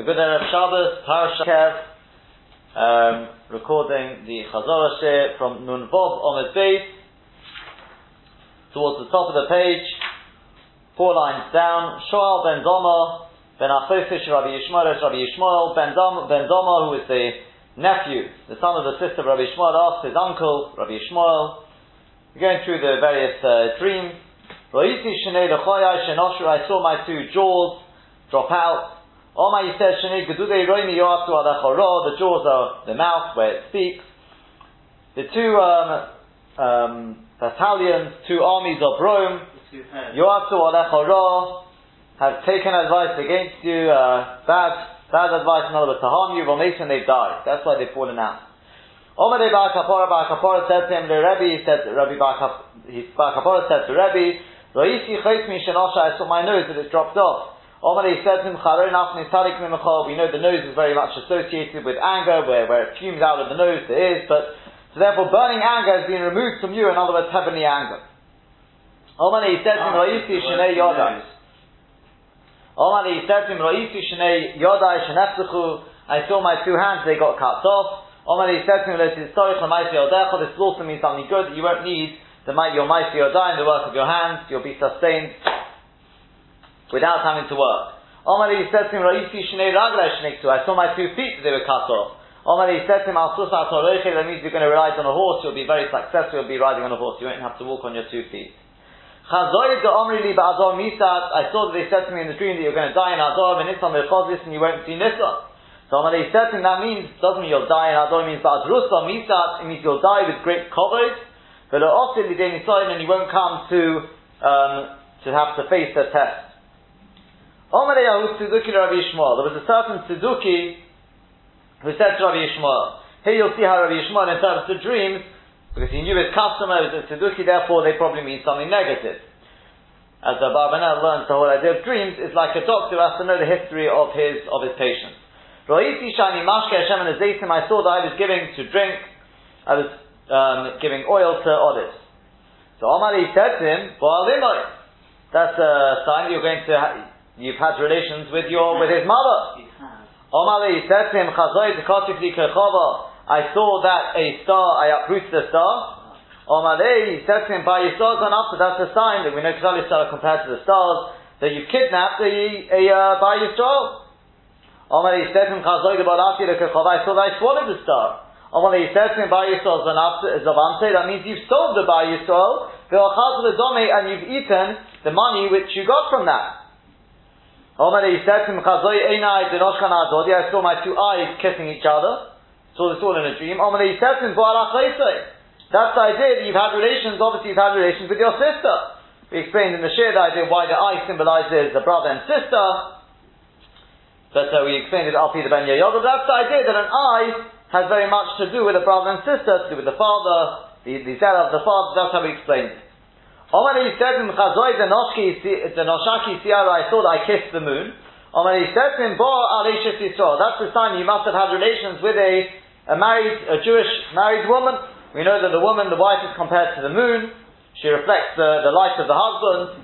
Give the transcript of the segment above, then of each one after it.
A good Erev Shabbos, Parashat um, recording the Chazorah Shir from Nun Vov Omed Beis, towards the top of the page, four lines down, Shoal Ben Zoma, Ben Achofish Rabbi Yishmael, Rabbi Yishmael, Ben Zoma, who is the nephew, the son of the sister of Rabbi Yishmael, asked his uncle, Rabbi Yishmael, going through the various uh, dreams, I saw my two jaws drop out, The jaws are the mouth where it speaks. The two um, um, battalions, two armies of Rome, Yoatu Adachara, have taken advice against you, uh, bad bad advice in order to harm you, and they've died. That's why they've fallen out. Omar Bar Kapora Bar Kapora said to him, the Rebbe, he said, Rabbi Bar Kapora said to Rebbe, Roisi Chayt Mi Shenosha, I saw my nose that it dropped off. Omari said to him, We know the nose is very much associated with anger, where, where it fumes out of the nose, there is, but so therefore burning anger has been removed from you, in other words, heavenly anger. Omari said to him, Ra'isi Shnei Yodai. Omari said to him, Shnei Yodai Shenefzechu. I saw my two hands, they got cut off. Omari said to him, This is sorry for This also means something good, you won't need the might your mighty Yodai in the work of your hands, you'll be sustained without having to work. Omari said to him, I saw my two feet, they were cut off. Omari said to him, that means you're going to ride on a horse, you'll be very successful, you'll be riding on a horse, you won't have to walk on your two feet. I saw that they said to me in the dream that you're going to die in Ador, and and you won't see Nissa. So Omari said to him, that means, doesn't mean you'll die in Ador, it means Ba'adrusa Misat, it means you'll die with great coverage, but often and you won't come to, um, to have to face the test. Omar Yahu Tzeduki Rabbi Yishmael. There was a certain Tzeduki who said to Rabbi Yishmael, here you'll see how Rabbi Yishmael interprets the dreams, because he knew his customer was a Tzeduki, therefore they probably mean something negative. As the Barbanel learns, the whole idea of dreams is like a doctor who has to know the history of his, of his patient. Ro'iti shani mashke Hashem and I saw that I was giving to drink, I was um, giving oil to olives. So Omar said to him, that's a sign you're going to you've had relations with your with his mother. Omali said to him, I saw that a star, I uprooted a star. Omali said to him, by your stars gone up, so that's a sign that we know Kazali star compared to the stars, that you've kidnapped a, a uh, by Yisrael. Omali said to him, I saw that I swallowed the star. Omali said to him, by Yisrael Zavante, that means you've sold the by Yisrael, and you've eaten the money which you got from that. Omar, he said to him, I saw my two eyes kissing each other. Saw this all in a dream. Omar, he said to him, That's the idea that you've had relations, obviously you've had relations with your sister. We explained in the shared idea why the eye symbolizes the brother and sister. But uh, we explained it Al the Ben Yoga. That's the idea that an eye has very much to do with a brother and sister, to do with the father, the, the of the father. That's how we explained it. Omar he said him, Chazoy the Noshaki Siara, I thought I kissed the moon. Omar he said him, Bo Alishis Yisrael, that's the sign you must have had relations with a, a married, a Jewish married woman. We know that the woman, the wife is compared to the moon. She reflects the, the light of the husband.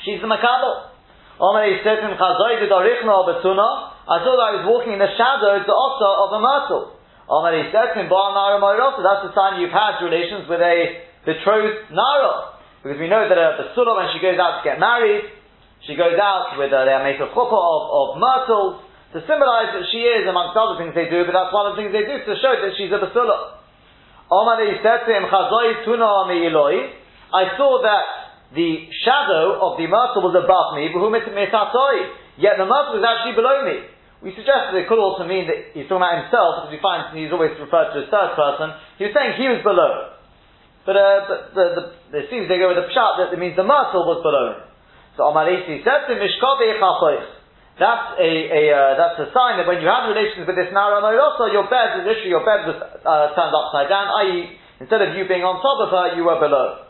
She's the Makabal. Omar he said to him, Chazoy the Dorichna Betuna, I thought I was walking in the shadow, the osa of a myrtle. Omar he said him, Bo that's the sign you've had relations with a betrothed Nara. Because we know that uh, the Surah, when she goes out to get married, she goes out with, uh, they make a chuppah of, of myrtles to symbolize that she is, amongst other things they do, but that's one of the things they do to show that she's a Basulah. Omar said to him, tuna I saw that the shadow of the myrtle was above me, yet the myrtle was actually below me. We suggest that it could also mean that he's talking about himself, because we find he's always referred to as third person. He was saying he was below. But, uh, but the, the, it seems they go with the pshat that it means the myrtle was below him. So Amalisi said to That's a, a uh, that's a sign that when you have relations with this Nara also your bed, literally your bed was uh, turned upside down, i.e., instead of you being on top of her, you were below.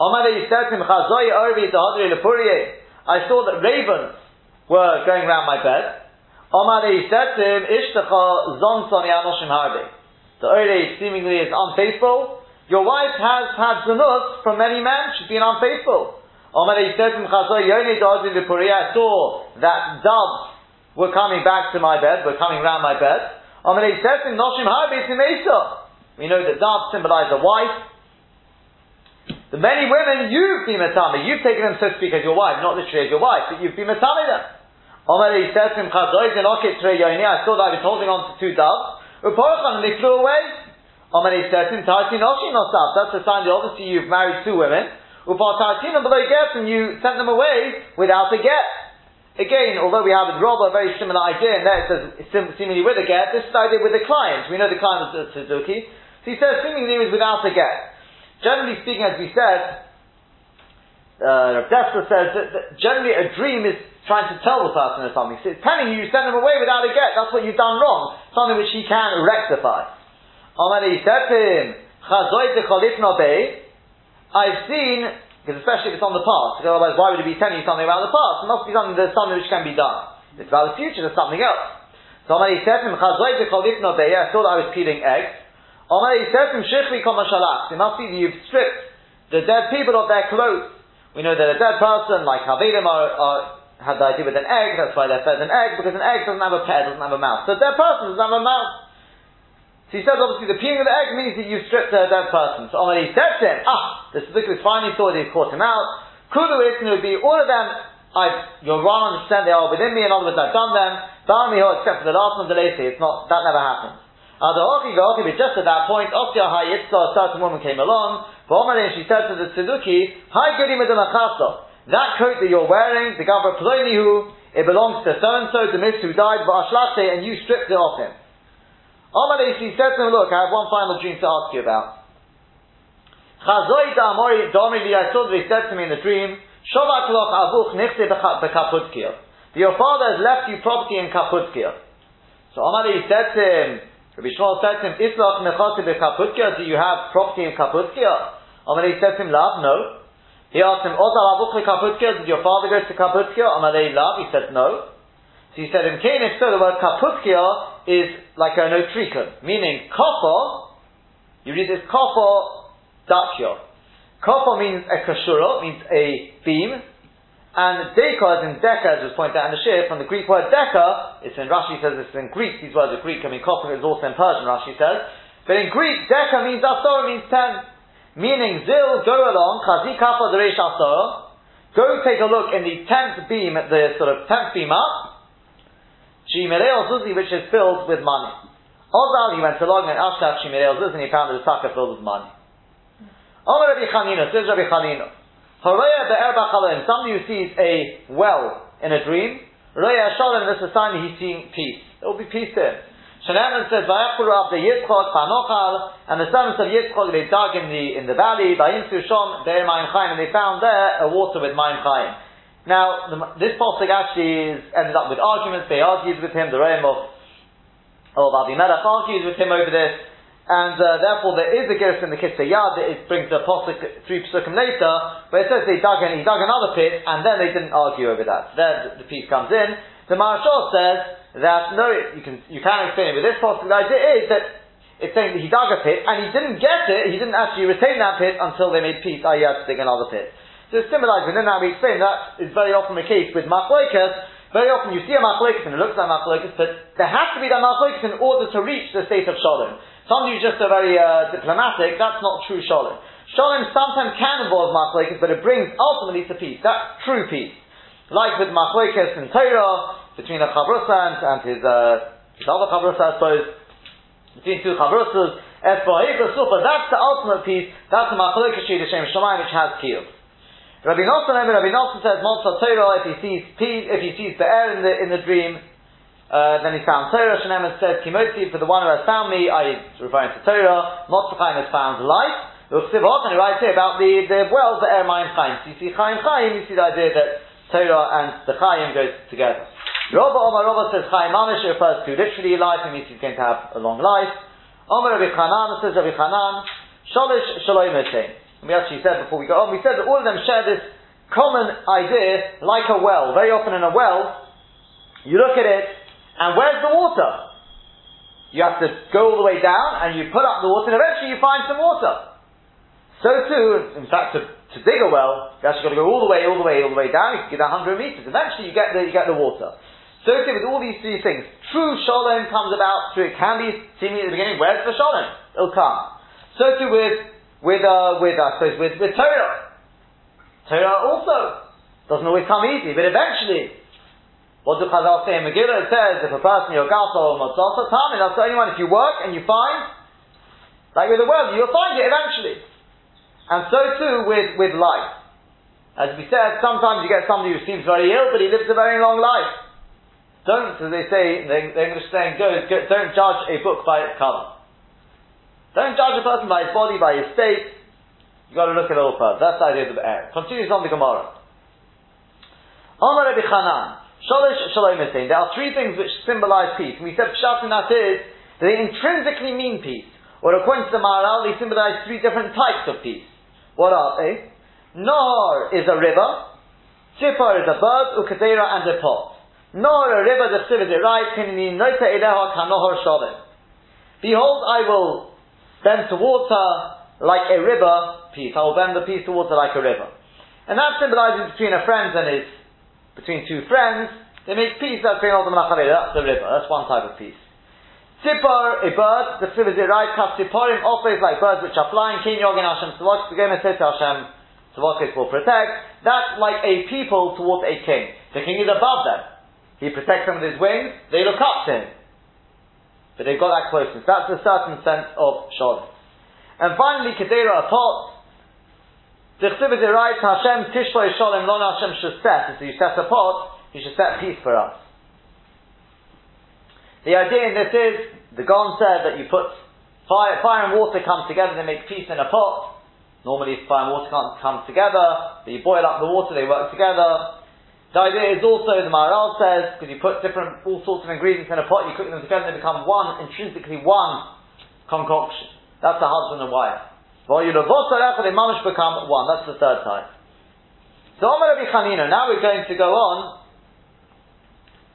Amalisi said to him, I saw that ravens were going around my bed. Amalisi said to him, Ishtacha zon harbe. The Ore seemingly is unfaithful, your wife has had zunus from many men. She's been unfaithful. I saw that doves we're coming back to my bed, we're coming round my bed. We know that Dav symbolizes a wife. The many women you've been matame, you've taken them so to speak as your wife, not literally as your wife, but you've been matame them. I saw that I was holding on to two doves. and they flew away. That's the sign that obviously you've married two women. You sent them away without a get. Again, although we have with Rob a very similar idea, and there it says seemingly with a get, this is the idea with the client. We know the client was Tzeduki. So he says seemingly was without a get. Generally speaking, as we said, uh, Rav says that, that, generally a dream is trying to tell the person or something. So it's telling you you send them away without a get. That's what you've done wrong. Something which he can rectify. Said to him, I've seen because especially if it's on the past, because otherwise why would it be telling you something about the past? It must be something there's something which can be done. If it's about the future, there's something else. So Omar said to him, Chazoi b'cholifno I saw that I was peeling eggs. Omar to him, Shichli kol It must be that you've stripped the dead people of their clothes. We know that a dead person, like Havidim, are, are, had the idea with an egg, that's why they're fed an egg, because an egg doesn't have a pet, doesn't have a mouth. So a dead person doesn't have a mouth. So he says, obviously, the peeling of the egg means that you've stripped a dead person. So when he said to him, ah, the Siddiq finally thought he caught him out. Kudu it would be all of them, I, you're wrong, understand they are within me, in other words, I've done them. Barmiho, except for the last one, the later, it's not, that never happened. Adahoki Gahoki, but just at that point, Okia Hayitzah, a certain woman came along, and she said to the Tzeduki, Hi Gudi Medamachaso, that coat that you're wearing, the Gavra Plonihu, it belongs to so and so, the miss who died, Va'ashlate, and you stripped it off him. Amalei, said to him, look, I have one final dream to ask you about. Chazoi da'amori da'amri I saw that he said to me in the dream, Shovat loch avuch nichse b'kaputkia. Your father has left you property in Kaputkia. So Amalei said to him, Rabbi Shmuel said to him, Islach nechase b'kaputkia, do you have property in Kaputkia? Amalei said to him, Lav, no. He asked him, Ozal avuch Kaputkia, did your father go to Kaputkia? Amalei, Lav, he said, no. So he said, in Cain, if so, the word Kaputkia is like an otrikon, meaning kofo, you read this kofo dakyo. Kofo means a kashura, means a beam, and deka is in deka, as was pointed out in the shir, from the Greek word deka, it's in Rashi says it's in Greek, these words are Greek, I mean kofo is also in Persian, Rashi says, but in Greek, deka means asora, means ten, meaning zil, go along, chazi kafa deresh asora, go take a look in the tenth beam, at the sort of tenth beam up, Shimerei Zuzi, which is filled with money. Ozal, he went along and Ashkach Shimerei Zuzi, and he found the sucker filled with money. Omer Rabbi Chanina, says Rabbi Chanina, Haraya be'er b'chalim, somebody who sees a well in a dream, Raya Shalom, this is a sign he's seeing peace. There will be peace there. Shanaman says, Vayachuru after Yitzchok, Panochal, and the sons of Yitzchok, they dug in the, in the valley, Vayinsu Shom, Be'er Mayim Chaim, and they found there a water with Mayim Chaim. Now, the, this pasuk actually is, ended up with arguments. They argued with him. The Rome of of Abimelech argues with him over this, and uh, therefore there is a gerus in the Kitzur Yad that it brings the pasuk three pasukim later, but it says they dug and he dug another pit, and then they didn't argue over that. So the, piece comes in. The Maharshal says that no, you can you can explain it with this pasuk. The idea is that it's saying that he dug a pit and he didn't get it. He didn't actually retain that pit until they made peace. I had to dig another pit. So similarly, within that we explain that is very often the case with machloikas. Very often you see a machloikas and it looks like machloikas, but there has to be that machloikas in order to reach the state of shalom. Somebody who's just a very uh, diplomatic, that's not true shalom. Shalom sometimes can involve machloikas, but it brings ultimately to peace. That's true peace. Like with machloikas in Torah, between a chavrusa and, and his, uh, his other chavrusa, I suppose, between two chavrusas, that's the ultimate peace, that's the machloikas Shem which has kiyum. Rabbi Nosson, Rabbi Nosson says, Motzah Torah, if he sees if he sees Be'er in the, in the dream, uh, then he found Torah. Sheneman says, Kimotzi, for the one who has found me, I referring to Torah, Motzah has found life. And he writes here about the, the well, Be'er Mayim Chaim. So you see Chaim Chaim, you see the idea that Torah and the Chaim goes together. Rabba Omar Rabba says Chaim Mamish refers to literally life, it means he's going to have a long life. Omar Rabbi Chanan says Rabbi Chanan, Shalish Shalom we actually said before we got on, oh, we said that all of them share this common idea like a well. Very often in a well, you look at it, and where's the water? You have to go all the way down, and you put up the water, and eventually you find some water. So too, in fact, to, to dig a well, you actually got to go all the way, all the way, all the way down. You can get 100 meters. Eventually, you get the you get the water. So too with all these three things. True shalom comes about through, it can be seemingly at the beginning, where's the shalom? It'll come. So too with, with, uh, with, I suppose, with, with Torah. Torah also doesn't always come easy, but eventually, what do Chazal say Megillah? Says, if a person, you're or Motzasa, Tami, that's the only one, if you work and you find, like with the world, you'll find it eventually. And so too with, with life. As we said, sometimes you get somebody who seems very ill, but he lives a very long life. Don't, as they say, the English saying goes, don't judge a book by its cover. Don't judge a person by his body, by his state. You've got to look at all further. That's the idea of the air. Continues on the Gemara. Omar Rabbi Chanan, Shalish Shalom There are three things which symbolize peace. And we said Pshat and that is, they intrinsically mean peace. Or according to the Maharal, they symbolize three different types of peace. What are they? Nor is a river, Tzipar is a bird, Ukadera and a pot. Nor a river, the Siv is it right, Behold, I will bend towards her like a river, peace. I will bend the peace towards her like a river. And that symbolizes between a friend and his between two friends, they make peace, that's being ultimate that's the river, that's one type of peace. Tzipor, a bird, the Siv is right, Tzipporim, always like birds which are flying, King Yogin Hashem says to Hashem, Tzavokis will protect, that's like a people towards a king. The king is above them. He protects them with his wings, they look up to him. But they've got that closeness. That's a certain sense of Shalom. And finally, Kedera, a pot, Tichsiv is right, Hashem tishlo shalom lon Hashem set. So you set a pot, you should set peace for us. The idea in this is, the Gon said that you put fire, fire and water come together, they make peace in a pot. Normally fire and water can't come together, but you boil up the water, they work together. The idea is also, the Maharal says, because you put different, all sorts of ingredients in a pot, you cook them together, they become one, intrinsically one concoction. That's the husband and wife. They mamish become one. That's the third type. So Omer Rabbi Chanina, now we're going to go on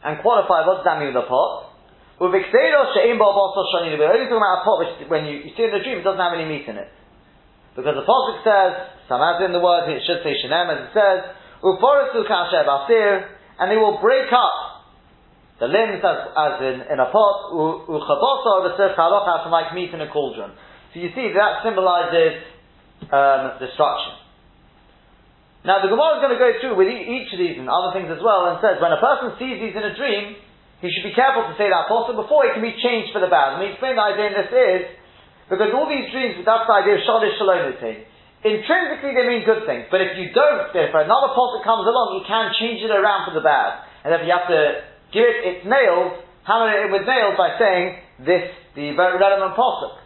and qualify what does that mean with the pot. We're only talking about a pot which, when you, you see in the dream, it doesn't have any meat in it. Because the Pasuk says, some has in the word, it should say Shenem, as it says, and they will break up the limbs as, as in, in a pot, like meat in a cauldron. So you see that symbolizes um, destruction. Now the Gemara is going to go through with each of these and other things as well, and says when a person sees these in a dream, he should be careful to say that also before it can be changed for the bad. Let me explain the idea in this is because all these dreams, that's the idea of shalish shalom Intrinsically, they mean good things, but if you don't, if another prophet comes along, you can change it around for the bad, and if you have to give it its nails, hammer it with nails by saying this, the relevant prophet.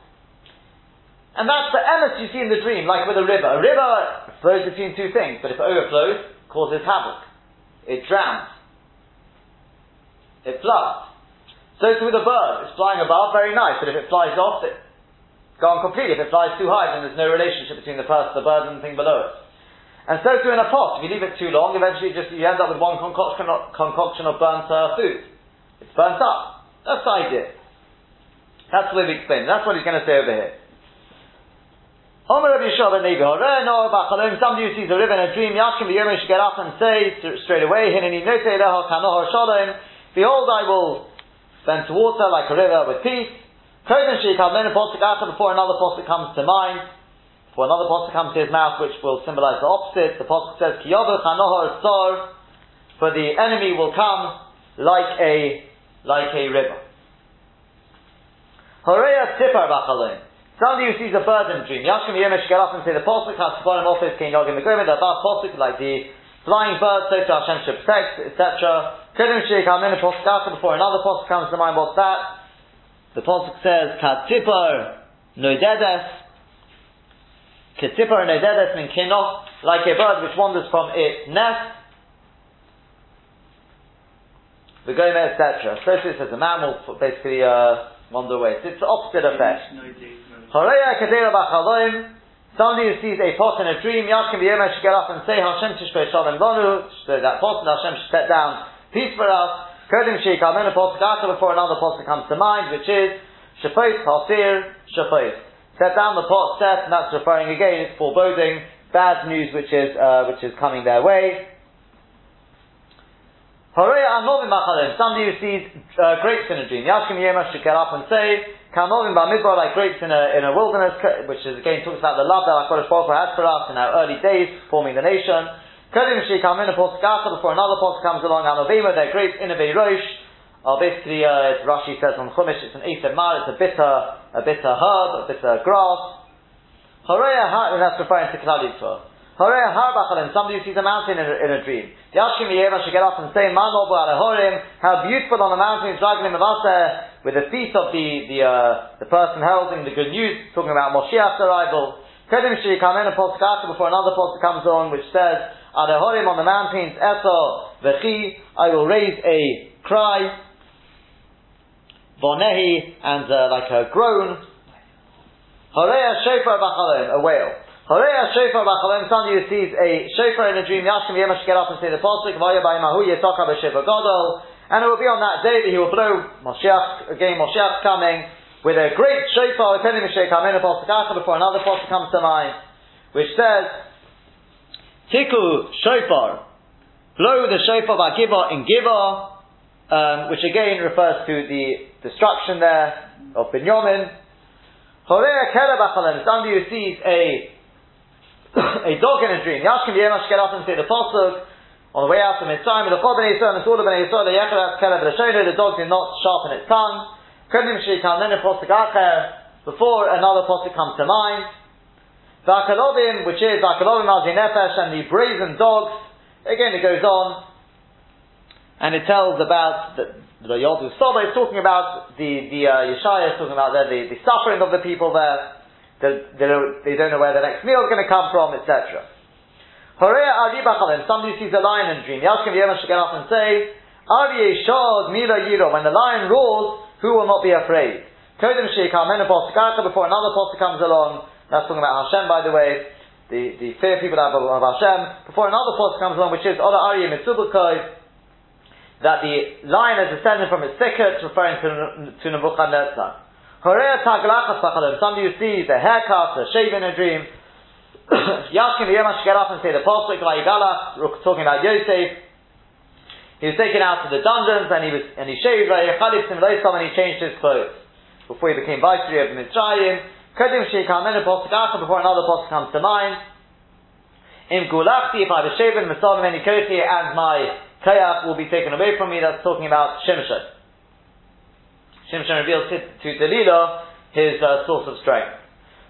And that's the emes you see in the dream, like with a river. A river flows between two things, but if it overflows, causes havoc. It drowns. It floods. So it's with a bird. It's flying above, very nice, but if it flies off, it's gone completely. If it flies too high, then there's no relationship between the person, the bird, and the thing below it. And so too in a pot. If you leave it too long, eventually just you end up with one concoction of, concoction of burnt uh, food. It's burnt up. That's the idea. That's the way we explain. That's what he's going to say over here. Omer Rabbi Yishua ben Levi, no b'chalom, somebody who sees a river in a dream, Yashkim v'yom should get up and say straight away, Hineni note eleho kanohor shalom, behold I will bend towards her like a river with peace. Kodem sheikal men posuk after before another posuk comes to mind, before another posuk comes to his mouth which will symbolize the opposite, the posuk says, Kiyovu chanohor sor, for the enemy will come like a, like a river. Horeya tipar b'chalom, Somebody who sees a bird in a dream, Yashkim Yemesh get up and say the Pasuk has Tziporim Office King Yogim Megomim, the above Pasuk like the flying bird, so to Hashem should protect, etc. Kedim Sheik Amin Pasuk after before another Pasuk comes to mind, what's that? The Pasuk says, Katzipor Noidedes, Katzipor Noidedes mean kinoch, like a bird which wanders from its nest, the Gomer, etc. So it says a man will basically uh, wander away. So it's the opposite effect. Somebody who sees a pot in a dream, Yashkim V'yemer should get up and say, Hashem Tishpei Shalom Lonu, so that pot Hashem should set down peace for us. Kodim Sheik Amen, a pot before another pot comes to mind, which is, Shapos, Hasir, Shapos. Set down the pot, set, and that's referring again, it's foreboding, bad news which is, uh, which is coming their way. Somebody who sees uh, grapes in a dream. Yashkim Yema should get up and say, Kanovim bamidbar like grapes in a, in a wilderness, which is again talks about the love that HaKadosh Baruch Hu has for us in our early days, forming the nation. Kodim shikam in a postkata before another post comes along, anovima, they're grapes in a veirosh, are basically, uh, Rashi says on Chumash, it's an Esav Mar, it's a bitter, a bitter herb, a bitter grass. Horeya, and that's referring to Klal Yisrael. Horeya Harbachalim, somebody who sees a mountain in a, in a dream. The Ashkim Yeva should get up and say, Manobu Horim, how beautiful on the mountain is Raglim Avasa, with the feet of the, the, uh, the person heralding the good news, talking about Moshiach's arrival. Kedim Shi come in a postkata before another post comes on, which says, On the mountains, Eso Vechi, I will raise a cry, Vonehi, and uh, like a groan. Horeya Shofar Bachalim, a whale. Somebody who sees a shofar in a dream, Yashkim Yemash get up and say the pasuk, and it will be on that day that he will blow Moshiach, again Moshiach's coming, with a great shofar, attending the shofar, in a pasuk before another pasuk comes to mind, which says, Tiku shofar, blow the shofar by Giba in Giba, um, which again refers to the destruction there of Binyamin. Horeya kera b'chalem, somebody who sees a a dog in a dream. Yashkim Yemosh get up and say the pasuk on the way out from Mitzrayim. The Chol Bnei Yisrael and Sula Bnei Yisrael the Yecharat Rashona. The dog did not sharpen its tongue. Kodim Shikam then a pasuk acher before another pasuk comes to mind. Vakalovim, which is Vakalovim Alzi Nefesh and the brazen dogs. Again, it goes on and it tells about the, the Yodu Soba is talking about the the uh, Yeshaya is talking about there the, the suffering of the people there. They, don't, they don't know where the next meal is going to come from, etc. Horea Ari Bachalim, somebody sees a lion in dream. Yashkim Yema should get up and say, Ari Shod Mila Yiro, when the lion roars, who will not be afraid? Kodim Sheikha Mena before another poster comes along, that's talking about Hashem by the way, the, the fear people of, of Hashem, before another poster comes along, which is Ola Ari Mitzubukoi, that the lion has descended from its thicket, referring to, to Nebuchadnezzar. Somebody who sees a haircut, a shave in a dream. Yashkin Yemash get up and say the Pasuk Vayigala, talking about Yosef. He was taken out to the dungeons and he was and he shaved and he changed his clothes before he became viceroy of Mitzrayim. Kadim Sheikhamen Pasuk before another Pasuk comes to mind. In Gulachti, if I was shaven, Mitzvah Meni and my Kayach will be taken away from me. That's talking about Shimshon. Shimshon reveals to, to Delilah his uh, source of strength.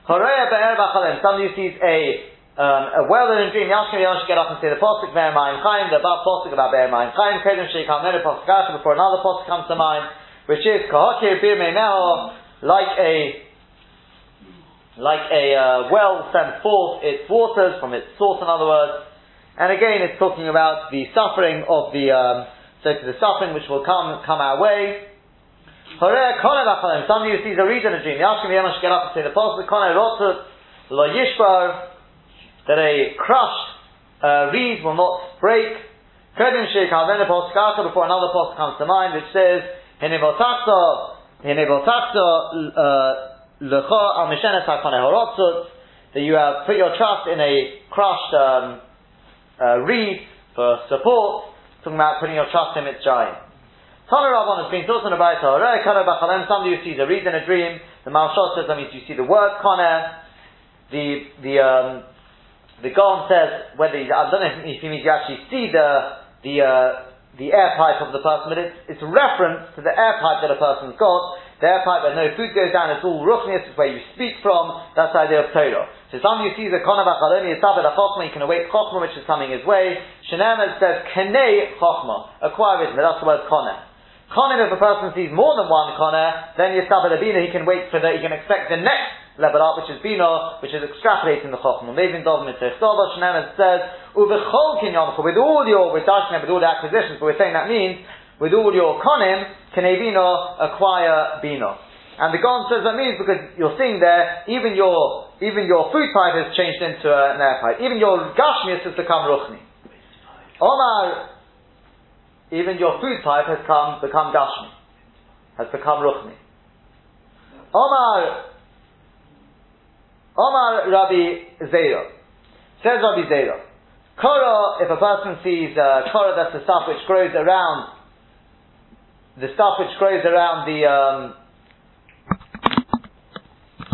Somebody who sees a um, a well in a dream, Yashkim Yosh get up and say the Pasuk Be'er Mayim Chaim, the about Pasuk about Be'er Mayim Chaim, Kedem Sheikh Hamid Pasuk before another Pasuk comes to mind, which is Kahakir Bir Meimeho, like a like a uh, well sends forth its waters from its source, in other words. And again, it's talking about the suffering of the um, so the suffering which will come come our way. Somebody who sees a reed in a dream, Yashkim Yamash get up and say the Rotzut Lo Yishbar that a crushed uh, reed will not break. Kedim Sheikh Then a before another Pasuk comes to mind which says Hinebotakta Hinebotakta uh, That you have put your trust in a crushed um, uh, reed for support, talking about putting your trust in Mitzrayim. Tana Rabban has been the Baita, somebody who sees a reed in a dream, the Malshot says, that means you see the word Koner, the, the, um, the Gon says, whether you, I don't know if he means you actually see the, the, uh, the air pipe of the person, but it's, it's reference to the air pipe that a person's got, the air pipe where no food goes down, it's all ruchnius, it's where you speak from, that's the idea of Torah. So somebody who sees a konav achaloni, a tabed chokhmah, you can await chokhmah which is coming his way. Shenema says, kenei chokhmah, acquire wisdom, that's the word konav. Konim, if a person sees more than one koner, then Yistabel Bina, he can wait for the, he can expect the next level up, which is Bina, which is extrapolating the Chochmah. Maybe Dov Mitzvah says, Uvechol Kinyancha, with all your, Dashne, with all the acquisitions, but we're saying that means, with all your Konim, Kanevino, acquire Bina. And the Gon says that means because you're seeing there, even your, even your food pipe has changed into an air pipe. Even your Gashmias has become Ruchni. Omar even your food pipe has come become gashmi, has become ruchni. Omar, Omar Rabbi Zera says Rabbi Zera, Korah, if a person sees uh, Korah, that's the stuff which grows around, the stuff which grows around the, um,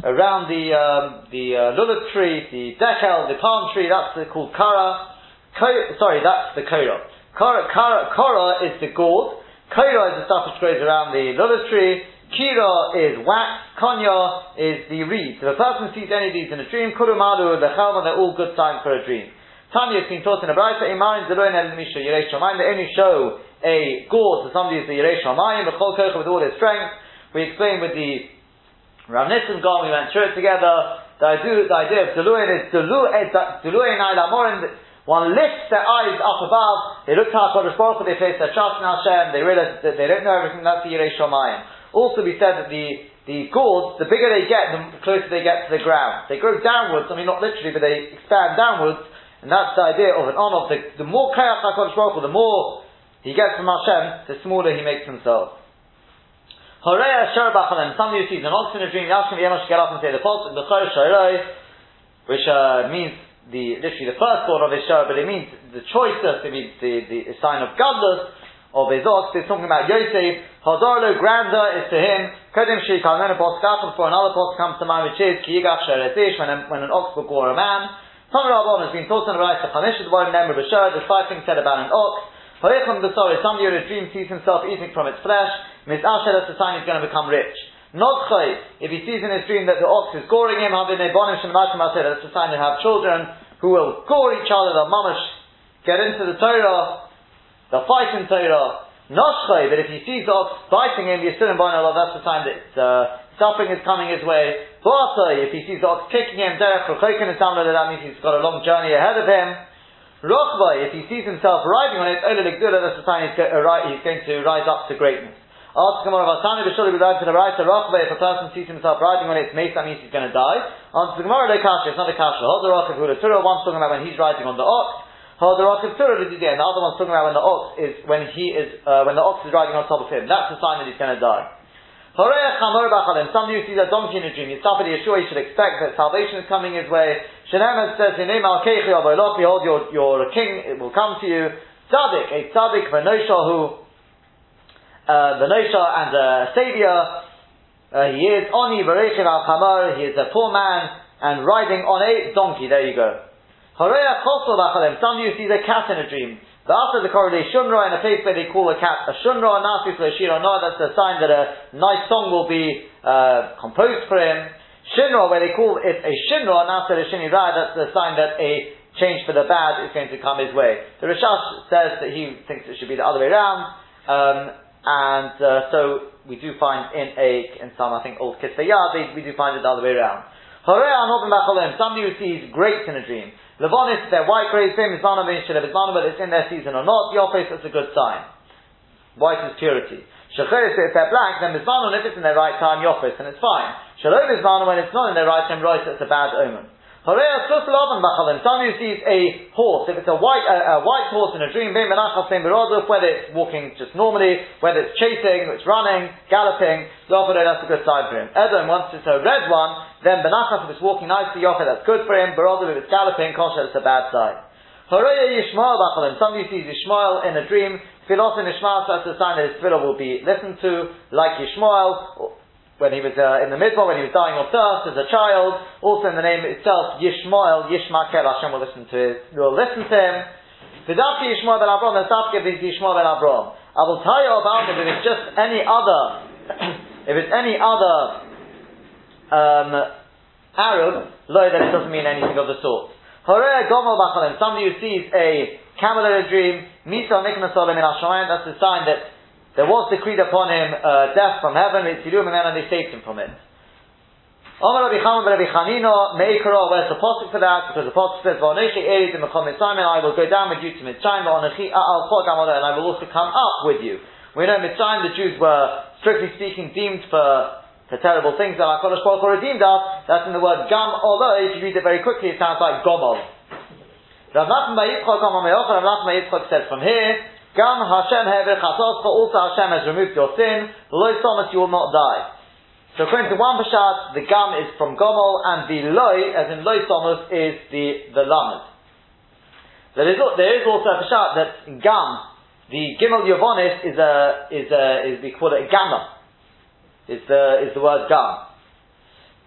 around the, um, the uh, lulav tree, the dechel, the palm tree, that's the, called Kara. Ko- sorry, that's the Korah, Korah is the gourd. Korah is the stuff which grows around the lulav tree. Kira is wax, konya is the reed. So if a person sees any of these in a dream, kurumalu, the chalma, they're all good signs for a dream. Tanya has been taught in a brayta, imarin zeloin el misha yiresh shamayim, they only show a gourd to somebody who's the yiresh shamayim, b'chol kocha with all his strength. We explained with the Rav Nissen Gom, we went through it together. The idea, the idea of deluin is deluin eh, ailamorin, one lifts their eyes up above, they look to HaKadosh Baruch they face their trust in Hashem, they realize that they don't know everything, that's the Yiresh Shamayim. Also we said that the, the gourds, the bigger they get, the closer they get to the ground. They grow downwards, I mean not literally, but they expand downwards, and that's the idea of an on The, the more Kayach HaKadosh Baruch the more he gets from Hashem, the smaller he makes himself. Horeya Sharbachalem, somebody who sees an ox in a dream, Yashkim Yemosh get up and say the Pulse, the which uh, means the literally the first thought of his but it means the choicest, it means the, the, the sign of godless of his ox. It's talking about Yosef. Hadorlo, grandeur is to him. Kodim Shi Kalmena Poskachim, for another post comes to mind, which is Kiyigach Sheretish, when, when an ox will gore a man. Some Rabbon has been taught in the right to punish the one name of a shirt. There's five things said about an ox. Hoicham the story, somebody in a dream sees himself eating from its flesh. Miss Asher, that's the sign he's going to become rich. Not if he sees in his dream that the ox is goring him, they may bonish in the sign they have children who will gore each other, they'll mamash get into the Torah, they'll fight in Torah. Noshchay, but if he sees the ox biting him, you're still in Allah, that's the sign that uh, suffering is coming his way. Boasai, if he sees the ox kicking him, Derech Rechokin is that means he's got a long journey ahead of him. Rochvai, if he sees himself riding on it, Ola that's the go, uh, he's going to rise up to greatness. Ask Gemara Vatani B'Shuli B'Rag to the right to if a person sees himself riding on it, it's that means he's going to die. Answer Gemara, Kasha, it's not a Kasha. Hold the Rachav Hula Surah, one's talking about when he's riding on the ox. Hold the Rachav Surah and the other one's talking about when the ox is, when he is, uh, when the ox is riding on top of him. That's the sign that he's going to die. Somebody who sees a donkey in a dream, somebody Yeshua, he should expect that salvation is coming his way. Shenemah says, Behold, your, your king it will come to you. Tzaddik, a tzaddik, Venosha, who uh, the Nosha and the Savior. Uh, he is Oni Bereshim al Chamar, he is a poor man and riding on a donkey. There you go. Somebody who sees a cat in a dream. The after the correlation shunra in a place where they call a cat a shunra, nasis shira no, that's a sign that a nice song will be uh, composed for him. Shinra, where they call it a shinra, nasir shinira, that's the sign that a change for the bad is going to come his way. The Rashash says that he thinks it should be the other way around. Um, and uh, so we do find in a in some I think old Kisayah we do find it the other way around. Somebody who sees grapes in a dream. Levonis, they're white same as whether it's in their season or not, office is a good sign. White is purity. Shecheres, if they're black, then Mizmanon, if it's in their right time, Yofis, and it's fine. Shalom Mizmanon, when it's not in their right time, right, it's a bad omen. Somebody who sees a horse, if it's a white, a, a white horse in a dream, whether it's walking just normally, whether it's chasing, it's running, galloping, that's a good sign for him. Edom, once it's a red one, then Benachas, if it's walking nicely, Yofer, that's good for him. Berodu, if it's galloping, it's a bad sign. Somebody who sees Yishmael in a dream, Tfilos in Yishmael, that's a sign that his tefillah will be listened to, like Yishmael, when he was uh, in the midbar, when he was dying of thirst as a child. Also in the name itself, Yishmael, Yishmael, Hashem will listen to will listen to him. Vidavki Yishmael ben Avram, the Savke Yishmael ben. I will tell you about it if it's just any other, if it's any other um, Arab, lo, then it doesn't mean anything of the sort. Horeh Gomel Bachalim, somebody who sees a camel in a dream, Misa Nikna Solim in Hashemayim, that's a sign that there was decreed upon him uh, death from heaven, and they saved him from it. Omar Rabbi Chaim Rabbi Chanina Meikara, where's the posuk for that? Because the posuk says, "V'onechi eid in Mekom Mitzrayim, I will go down with you to Mitzrayim, v'onechi I'll down and I will also come up with you." We know Mitzrayim, the Jews were strictly speaking deemed for for terrible things that HaKadosh Baruch Hu redeemed us. That's in the word gam. Although if you read it very quickly, it sounds like gomol. Rav Nachman Bayitzchak Rav Nachman Bayitzchak says from here. Gam Hashem hever chatos, but also Hashem has removed your sin. Lo Thomas, you will not die. So according to one Pashat, the gam is from Gomel, and the loy, as in loy Thomas, is the, the lamed. There is, there is also a pshat that Gam, the Gimel Yovonis is a, is a, is, we call it a Gamma. Is the, uh, is the word Gam.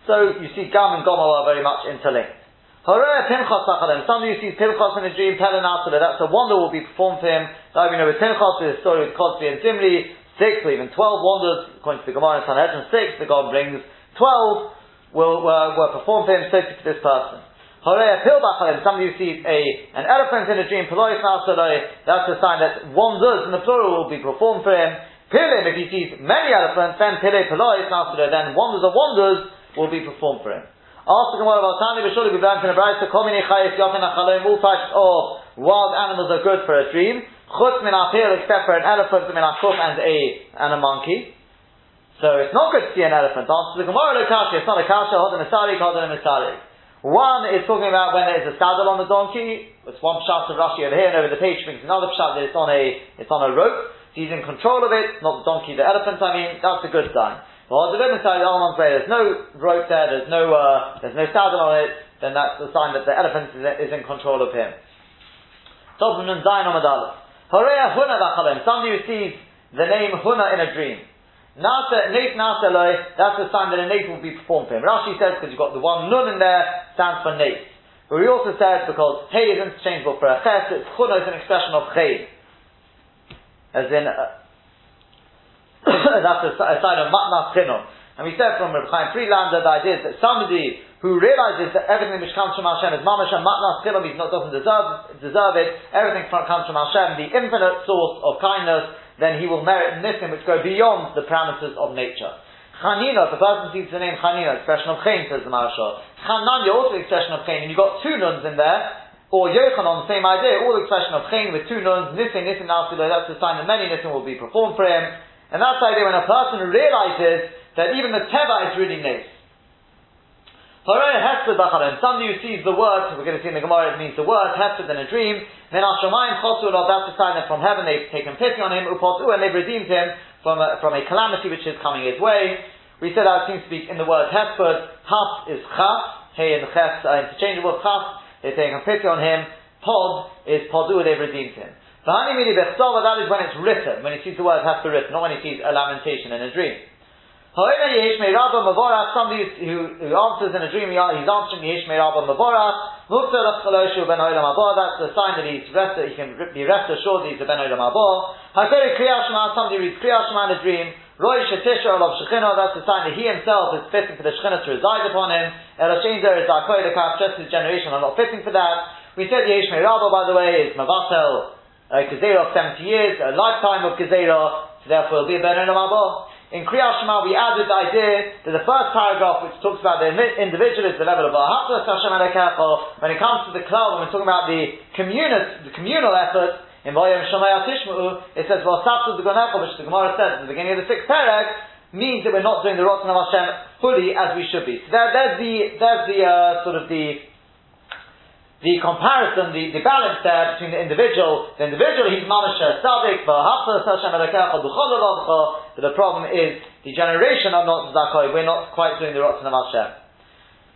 So you see Gam and Gomel are very much interlinked. Somebody who sees Pinchas in a dream, us that's a wonder will be performed for him. Now we know with Pinchas, the story with Kozbi and Zimri, six or even twelve wonders, according to the Gemara in Sanhedrin, six, the God brings twelve will, were, were performed for him, so to this person. Horea Pilbachalim, somebody who sees a, an elephant in a dream, that's a sign that wonders in the plural will be performed for him. Pilim, if he sees many elephants, then pile then wonders of wonders will be performed for him. Ask the Gemara about Tani we learned in the Brayta Komini Chayes Yofen Achaloim all types of wild animals are good for a dream. Chutz min except for an elephant, min and a and a monkey. So it's not good to see an elephant. Answer the Gemara Kasha, it's not a Kasha, Hodin Misari, Hodin Misari. One is talking about when there is a saddle on the donkey. It's one pshat of Rashi over here, and over the page brings another pshat that it's on a it's on a rope. So he's in control of it, not the donkey, the elephant. I mean, that's a good sign. But the Misari, the Alman's way, there's no rope there, there's no uh, there's no saddle on it. Then that's the sign that the elephant is, is in control of him. Somebody who sees the name Huna in a dream. Nasa, Nate Nasa that's the sign that a Nate will be performed for him. Rashi says because you've got the one Nun in there, stands for Nate. But he also says because Hey is interchangeable for a Ches, it's Chuna is an expression of Hey. As in, uh, that's a, a, sign of Matnas Chinum. And we said from Reb Chaim Friedlander the idea is that somebody who realizes that everything which comes from Hashem is Mamash and Matnas Chinum, he doesn't deserve, deserve it, everything comes from Hashem, the infinite source of kindness, then he will merit nisim which go beyond the parameters of nature. Chanina, a person sees the name Chanina, expression of Chain, says the Marashal. Chananya, also expression of Chain, and you've got two nuns in there, or Yochanan, same idea, all expression of Chain with two nuns, Nisim, Nisim, Nasilo, that's the sign that many Nisim will be performed for him. And that's the idea when a person realizes that even the Teva is really nice. Somebody who sees the word, we're going to see in the Gemara, it means the word, Hesed in a dream, then Hashemayim Chosu that's a sign that from heaven they've taken pity on him, Upotu, and they've redeemed him from a, from a calamity which is coming his way. We said that seems to be in the word Hesped, Has is Chas, Hey and Ches are interchangeable, Chas, they're taking pity on him, Pod is Podu, and they've redeemed him. V'hani mili that is when it's written, when he sees the word Hesped written, not when he sees a lamentation in a dream. Somebody who, who answers in a dream, he's answering the Yesh Meirabba Mavorach. That's the sign that he's he can be rest assured that he's a Ben Olam Haba. Hakeri Kriyashma, somebody reads Kriyashma in a dream. Roy Shetisha of Shechina, that's the sign that he himself is fitting for the Shechina to reside upon him. Elashenzer is Akoy the just his generation are not fitting for that. We said Yesh Meirabba, by the way, is Mavatel, a Gezerah of 70 years, a lifetime of Gezerah, so therefore he'll be a Ben Olam In Kriyat Shema, we added the idea that the first paragraph, which talks about the individual, is the level of Ahaplas Hashem When it comes to the cloud, when we're talking about the communal, the communal effort, in Vayim Shemaya Tishmu, it says, well, Sapsu Dugonechel, which the Gemara says at the beginning of the sixth paragraph, means that we're not doing the Rotten of Hashem fully as we should be. So there, there's the, there's the, uh, sort of the, the comparison, the, the balance there between the individual, the individual, he's mamasha uh, sadik, but the problem is the generation are not zakoi, we're not quite doing the of Hashem.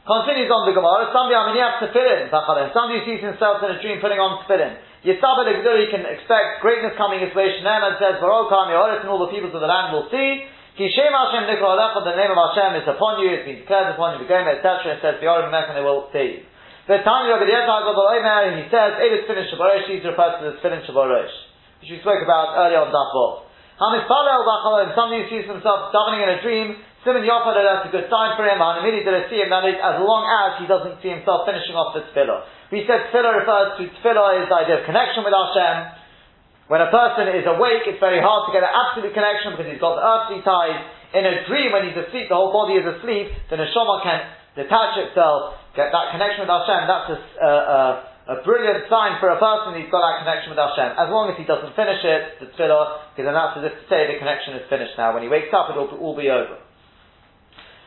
Continues on the Gemara, somebody aminiyak tefillin, somebody sees himself in a dream putting on tefillin. Yitzabel he can expect greatness coming his way, Shneim and says, Baruch and all the peoples of the land will see, Ki Shem Hashem Nikra the name of Hashem is upon you, it's been declared upon you, etc. It says, B'yorim and they will see the Tanya Rabbi Eliezer he says, Elis Tefillin Shabbarosh, these refers to the Tefillin Shabbarosh, which we spoke about earlier on Daf Hamis Palel Bachal, and somebody who sees himself davening in a dream, Simon Yofa, that's a good sign for him, and immediately see him, that is, as long as he doesn't see himself finishing off the Tefillah. We said Tefillah refers to, Tefillah is the idea of connection with Hashem. When a person is awake, it's very hard to get an absolute connection because he's got the earthly ties. In a dream, when he's asleep, the whole body is asleep, the neshama can detach itself get that connection with Hashem, that's a, a, a, brilliant sign for a person who's got that connection with Hashem. As long as he doesn't finish it, the tefillah, because then that's as if to say the connection is finished now. When he wakes up, it'll all be over.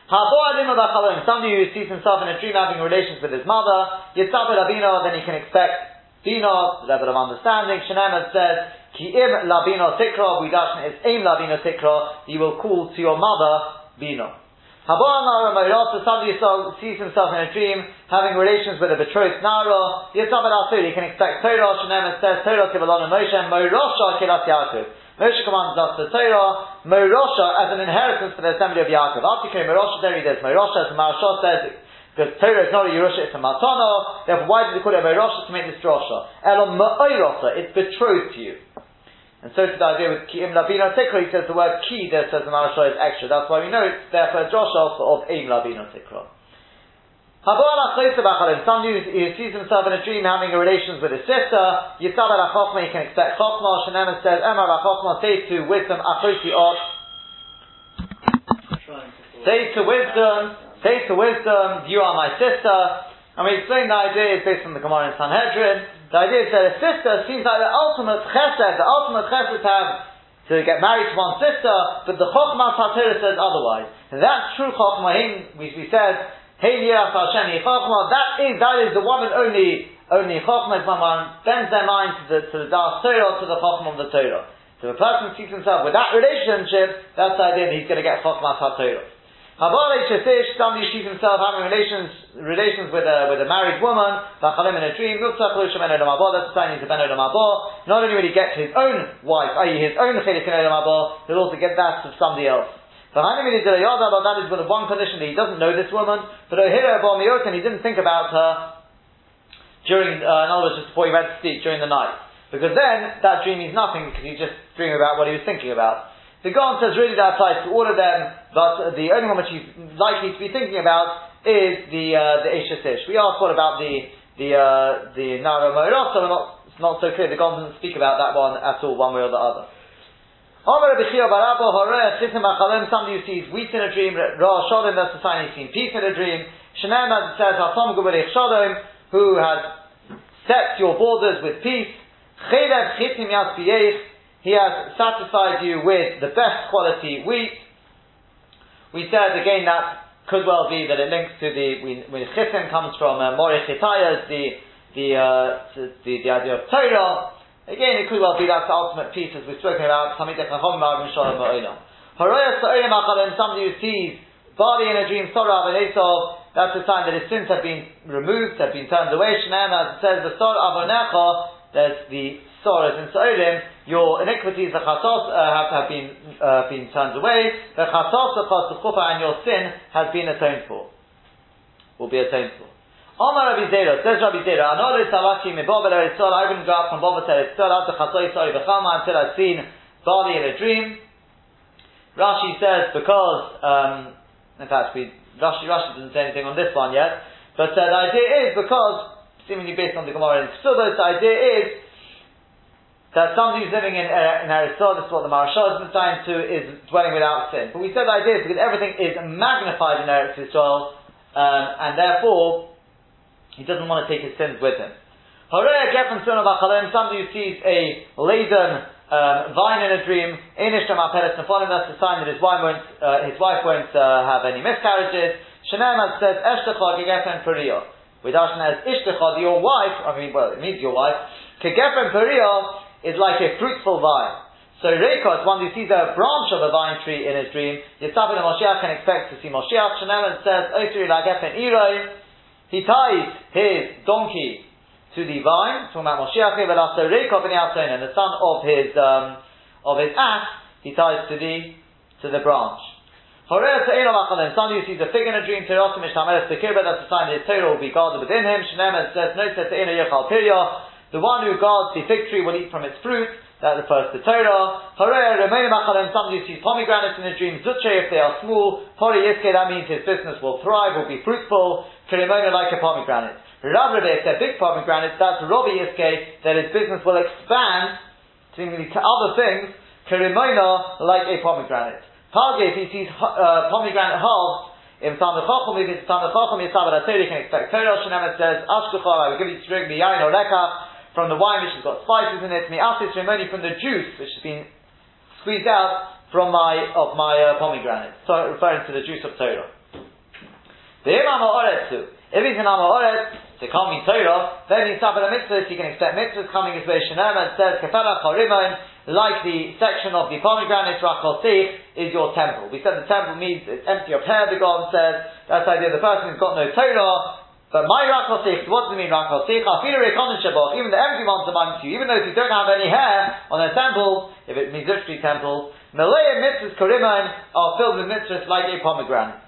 Somebody who sees himself in a dream having relations with his mother, Abino, then he can expect Bino, level of understanding. Shenemah says, Ki im labino tikra, Buidashna is aim labino tikra, you will call to your mother Bino. Somebody sees himself in a dream having relations with a betrothed Nara. Yitzabed al He can expect Torah. Shenem says Torah Kivalon Moshe. Moirosha Kilat Yaakov. Moshe commands us the Torah. Moirosha as an inheritance for the assembly of Yaakov. After you Moirosha, there he does. Moirosha, as Maharsha says, because Torah is not a Yerusha, it's a Matana. Therefore, why did they call it a Moirosha to make this drosha? Elon Ma'oirosha, it's betrothed to you. And so to the idea with Ki Im Labino Tikra, he says the word Ki there says the Marashah is extra. That's why we know it's there for a Joshua of Im Labino Tikra. Somebody who he sees himself in a dream having a relations with his sister, Yitzab al he can expect Chochma. Shenem says, Emma al say to wisdom. Say to wisdom, say to wisdom, you are my sister. And we explain the idea is based on the Gemara in Sanhedrin. The idea is that a sister seems like the ultimate chesed, the ultimate chesed to have to get married to one sister, but the Chokhmah Satira says otherwise. And that's true Chokhmah, we, we said, Hey Hashem Chokhmah, that is, that is the one and only, only Chokhmah is bends their mind to the, to the Das Torah, to the Chokhmah of the Torah. So a person sees himself with that relationship, that's the idea that he's going to get Chokhmah Satira. Habale Shesish, somebody sees himself having relations relations with a with a married woman, Vachalim in a dream, Not only will he get his own wife, i.e. his own Chelik he'll also get that of somebody else. But that is with one condition that he doesn't know this woman, but Miyotan, he didn't think about her during, uh, in other words, just before he went to sleep during the night. Because then, that dream means nothing because he's just dreaming about what he was thinking about. The Gaon says really that applies to all of them, but the only one which he's likely to be thinking about is the uh, the Ish. We asked what about the the uh, the Nara Moirasa, we're not it's not so clear. The Gaon doesn't speak about that one at all, one way or the other. Somebody who sees wheat in a dream, Ra Shodim, that's the sign he's seen peace in a dream. Shenem, as it says, Hasom Gubarich Shodim, who has set your borders with peace. He has satisfied you with the best quality wheat. We said again that could well be that it links to the when chitim comes from uh, Morich the the, uh, the the idea of Torah. Again, it could well be that's the ultimate piece as we've spoken about. Somebody who sees body in a dream, Sorah and Esau, that's a sign that his sins have been removed, have been turned away. Shneim, as it says, the Sor Avonecha, there's the Soras and Sorim, your iniquities, the chasos, uh, have, have been, uh, been turned away, the chasos, the chufa, and your sin has been atoned for. Will be atoned for. Omar Rabbi Zera, says Rabbi Zera, Anore Salaki Mebovel Eretzol, I wouldn't go out from Bovet Eretzol out to Chasoi Sori Bechama until I've seen barley in a dream. Rashi says because, um, in fact, we, Rashi, Rashi doesn't say anything on this one yet, but uh, the idea is because, seemingly based on the Gemara in Ksubas, the idea is that somebody who's living in, uh, in Eretzel, this is what the Marashal is trying to, is dwelling without sin. But we said the idea is because everything is magnified in Eretz Yisrael, um, and therefore, he doesn't want to take his sins with him. Somebody who sees a laden um, vine in a dream, in Ishtram Peres Naphala, that's the sign that his wife won't, uh, his wife won't uh, have any miscarriages. Shenem says, Eshtecha gegefen periyo. With Ashna as Ishtecha, your wife, I mean, well, it means your wife, kegefen periyo, is like a fruitful vine. So Reikos, one who sees a branch of a vine tree in his dream, Yitzhak and Moshiach can expect to see Moshiach. Shenelan says, Osiri Lagefen Iroi, he ties his donkey to the vine, talking about Moshiach, but also Reikov and the son of his, um, of his ass, he ties to the, to the branch. Somebody who sees a fig in a dream, that's a sign that his Torah will be guarded within him. Shneman says, no, says, the one who guards the fig tree will eat from its fruit. That refers to Torah. Somebody who sees pomegranates in a dream, Zuche, if they are small. Pori Yiske, that means his business will thrive, will be fruitful. Kirimona, like a pomegranate. Rav if they're big pomegranates, that's Robi Yiske, that his business will expand, seemingly to other things. Kirimona, like a pomegranate. Hage, if he sees uh, pomegranate halves, if Tam Chacham, if it's Tam Chacham, Yisav Torah, you can expect Torah. Shenem says, Ashkuchar, I will give you the yain or lekach from the wine which has got spices in it, mi'asis remoni from the juice which has been squeezed out from my of my uh, pomegranate. So referring to the juice of Torah. If he's an Amoretz, to come in Torah, then he's suffered a mitzvah, you can expect mitzvahs coming his way Shanam and says, Kefala Chorimon, like the section of the pomegranate, Rakosich, is your temple. We said the temple means it's empty of hair, the God says, that's the idea the person who's got no Torah, but my Rakosich, what does it mean Rakosich? Even the empty ones amongst you, even those you don't have any hair on their temples, if it means literally temples, Malaya mitzvahs koriman are filled with mitzvahs like a pomegranate.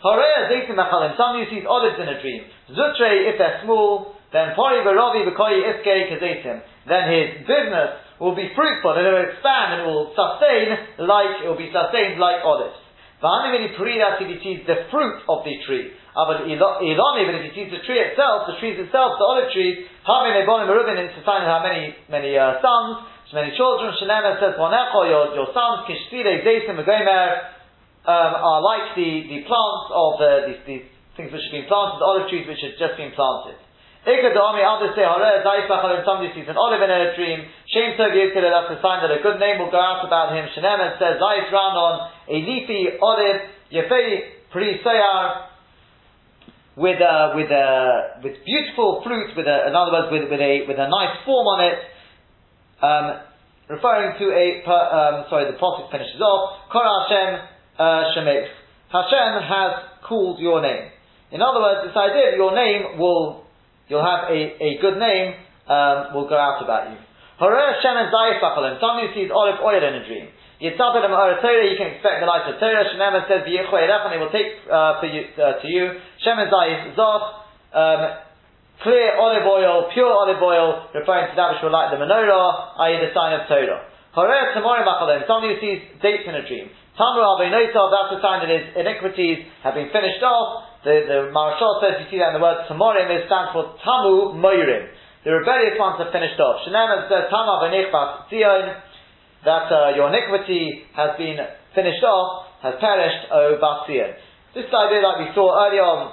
Horea zaytim machalim, some you see olives in a dream. Zutre, if they're small, then pori v'rovi v'koyi iske kazaytim. Then his business will be fruitful and it will expand and it will sustain like, it will be sustained like olives. V'hanimini he the fruit of the tree. But iloni, but if he sees the tree itself, the trees itself, the olive trees, having a bonim merubin, it's a sign of how many, many uh, sons, many children. Shenema says, Monecho, your, your sons, kishpile, zaysim, gomer, um, are like the, the plants of uh, these, these things which have been planted, the olive trees which have just been planted. Ikadomi, others say, somebody sees an olive in a dream. Shem Tov that's a sign that a good name will go out about him. Shenem and says, Zayis on a leafy olive, Yefei Pri Sayar, with a, with a, with beautiful fruit, with a, in other words, with, with a, with a nice form on it, um, referring to a, per, um, sorry, the prophet finishes off, Kora Hashem uh. Hashem has called your name. In other words, this idea that your name will you'll have a, a good name um, will go out about you. Horeh Shem and Zayis Somebody who sees olive oil in a dream. Yitzapel and Torah, you can expect the light of Torah. Shenem says, V'yichwe and they will take uh, for you, uh, to you. Shem and Zayis Zoch, um, clear olive oil, pure olive oil, referring to that which will light the menorah, i.e. the sign of Torah. Horeh Tamorim Achalim, somebody who sees dates in a dream. Tamu Aveinotov, that's a sign that his iniquities have been finished off. The, the Maharshal says, you see that in the word Tamorim, it stands for Tamu Moirim. The rebellious ones have finished off. Shenem says, Tamu Aveinich Zion, that uh, your iniquity has been finished off, has perished, O Basian. This idea that we saw earlier on,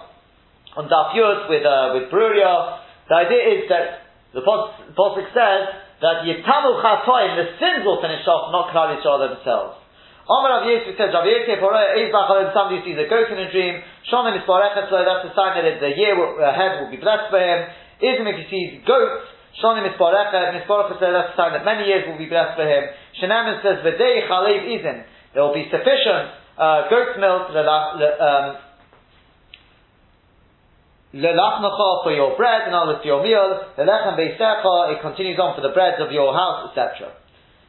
on Daf Yud with, uh, with Bruria, the idea is that the Pasuk says that Yitamu Chatoim, the sins will finish off, not Klal Yisrael themselves. Omar Rav Yosef says, Rav Yosef, somebody sees a goat in a dream, Shonim is that's a sign that the year ahead will be blessed for him. Ism, if he sees goats, Shonim is that's a sign that many years will be blessed for him. Shenamin says, V'dei chalev izin, there will be sufficient uh, goat's milk, um, for your bread, in other words, your meal. Lelechem beisecha, it continues on for the breads of your house, etc.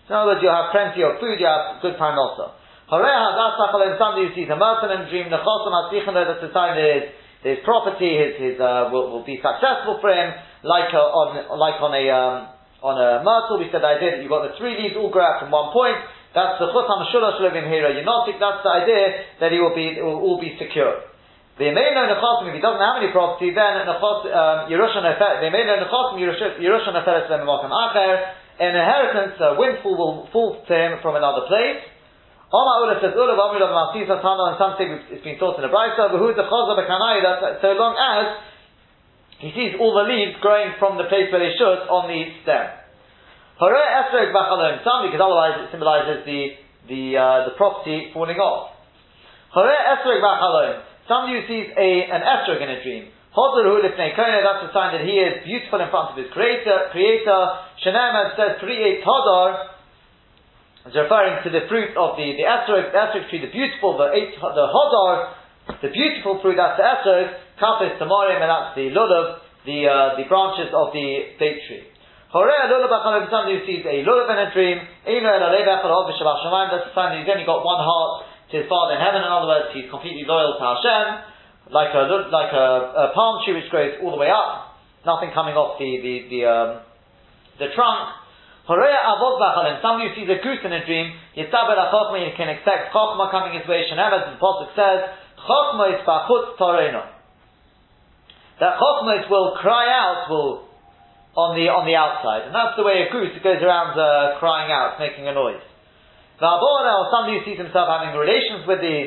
In other words, you have plenty of food, you have good parnasa. Somebody who sees a merchant in a dream, that's the sign that his, his property, his, his, uh, will, will, be successful for him, like a, on, like on a, um, on a myrtle, we said the idea that you've got the three leaves all grow out from one point, that's the chutam shulash living here, Yonotic, that's the idea that he will be, will all be secure. They may Yemeino Nechosim, if he doesn't have any property, then um, Yerusha Nefer, the Yemeino Nechosim, Yerusha Lemimokim Acher, an inheritance, a windfall will fall to him from another place. Omar Ula says, Ula Vamrid of Masisa Tana, and some say it's been taught in the Brisa, the Chazah Bekanai, that so long as he sees all the leaves growing from the place where they should on the stem. Hore Esrog because otherwise it symbolizes the, the, uh, the property falling off. Hore Esrog Bachalom, somebody sees a, an Esrog in a dream. That's a sign that he is beautiful in front of his creator. Creator. Shanamad says, create Hadar. It's referring to the fruit of the, the esrog, the esrog tree, the beautiful, the, the Hadar, the beautiful fruit, that's the esrog. Kapis Tamarim, and that's the lulav, the, uh, the branches of the date tree. Horeh lulav somebody who sees a lulav in a dream, that's a sign that he's only got one heart to his Father in heaven. In other words, he's completely loyal to Hashem like a like a, a, palm tree which grows all the way up, nothing coming off the the the, um, the trunk. Somebody who sees a goose in a dream, you can expect chokma coming his way. Shenem, as the Apostle says, chokma is bachutz toreno. That chokma will cry out, will on the on the outside, and that's the way a goose goes around uh, crying out, making a noise. or somebody who sees himself having relations with the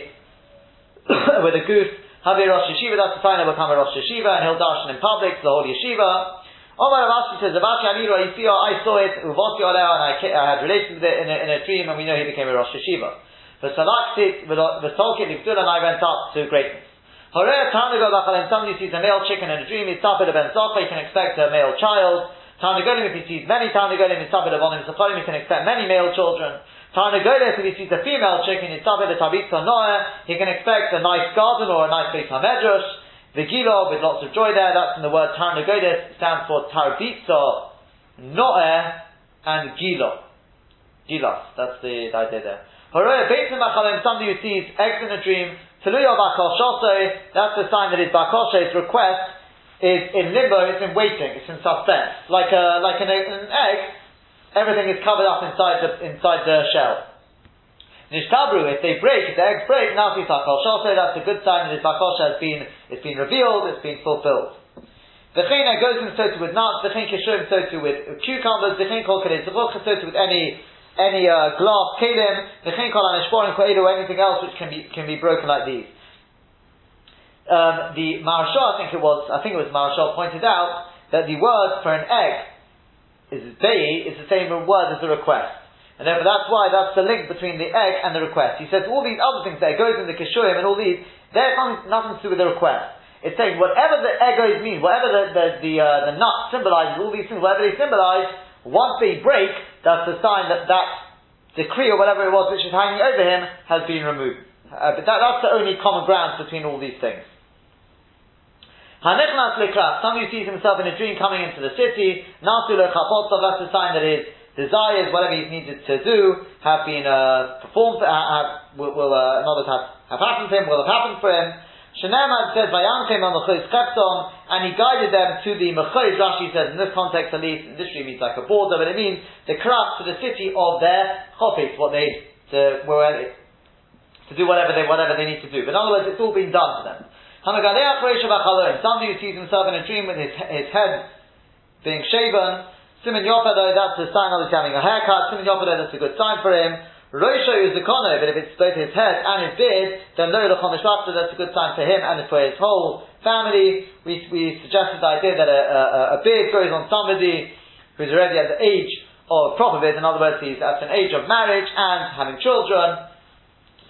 with a goose, Havi Rosh Yeshiva, that's the sign he'll become a Rosh Yeshiva, and he'll darshan in public, to the whole Yeshiva. Omar Ravashi says, Avashi Amiru, I saw it, Uvoti Oleo, and I, I had relations with it in a, in a dream, and we know he became a Rosh Yeshiva. The Tolkien, and I went up to greatness. Somebody sees a male chicken in a dream, he's Tapid Ben he can expect a male child. Tarnagolim, if he sees many Tarnagolim, Mitzabed Avonim Sacholim, he can expect many male children. Tarnagolim, if he sees a female chicken, Mitzabed Tabitza Noah, he can expect a nice garden or a nice Beit HaMedrash. Vigilo, with lots of joy there, that's in the word Tarnagolis, stands for Tarbitza, Noah, and Gilo. Gilos, that's the, the idea there. Horoya Beit somebody who sees eggs in a dream, Tuluya Bakal that's the sign that his Bakal request is in limbo, it's in waiting, it's in suspense. Like a, like an, an egg, everything is covered up inside the, inside the shell. Nishtabru, if they break, if the eggs break, nasi takal shose, that's a good sign that his bakosha has been, it's been revealed, it's been fulfilled. Chena goes in so too with nuts, chen kishurim so too with cucumbers, chen kol kadei so with any, any, uh, glass kalim, the kol anishporim or anything else which can be, can be broken like these um, the Maharshal, I think it was, I think it was Maharshal pointed out that the word for an egg is bei is the same word as the request. And therefore that's why that's the link between the egg and the request. He says all these other things there, goes in the kishurim and all these, they're nothing, nothing to do with the request. It's saying whatever the egos mean, whatever the, the, the, uh, the nut symbolizes, all these things, whatever they symbolize, once they break, that's the sign that that decree or whatever it was which is hanging over him has been removed. Uh, but that, that's the only common ground between all these things. Hanechnas lekrat, somebody sees himself in a dream coming into the city, nasu lechapotov, that's a sign that his desires, whatever he's needed to do, have been uh, performed, uh, have, will, will uh, have, have happened to him, will have happened for him. Shenema says, Vayanchem on Mechois Chepton, and he guided them to the Mechois, Rashi says, in this context at least, literally means like a border, but it means the krat to the city of their chopis, what they, to, where, to do whatever they, whatever they need to do. But in other words, it's all been done to them. Somebody who sees himself in a dream with his, his head being shaven. Simon Yopedo, that's a sign of he's having a haircut. Simon Yopedo, that's a good sign for him. Roisho is the kono, but if it's both his head and his beard, then no lo lechomishvachta, that's a good sign for him and for his whole family. We, we suggested the idea that a, a, a beard grows on somebody who's already at the age of beard, in other words, he's at an age of marriage and having children,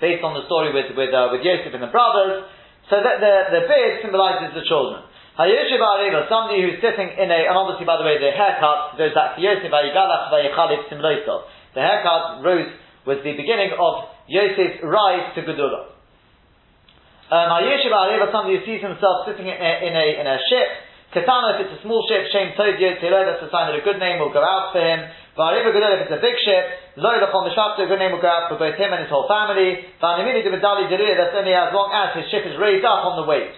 based on the story with, with, uh, with Yosef and the brothers. So that the, the beard symbolizes the children. Hayoshiv Areva, somebody who's sitting in a, and obviously by the way, the haircut goes back to Yosef Vayigalach Vayichalif Simloso. The haircut rose was the beginning of Yosef's rise to Gedula. Um, Hayoshiv Areva, somebody who sees himself sitting in a, in a, in a ship. Katana, if it's a small ship, Shem Tov Yosef, that's a sign that a good name will go out for him. V'ariva Gedula, if it's a big ship, Lo Lachon Mishapta, a good name will go out for both him and his whole family. V'animini Dibadali Deruya, that's only as long as his ship is raised up on the waves.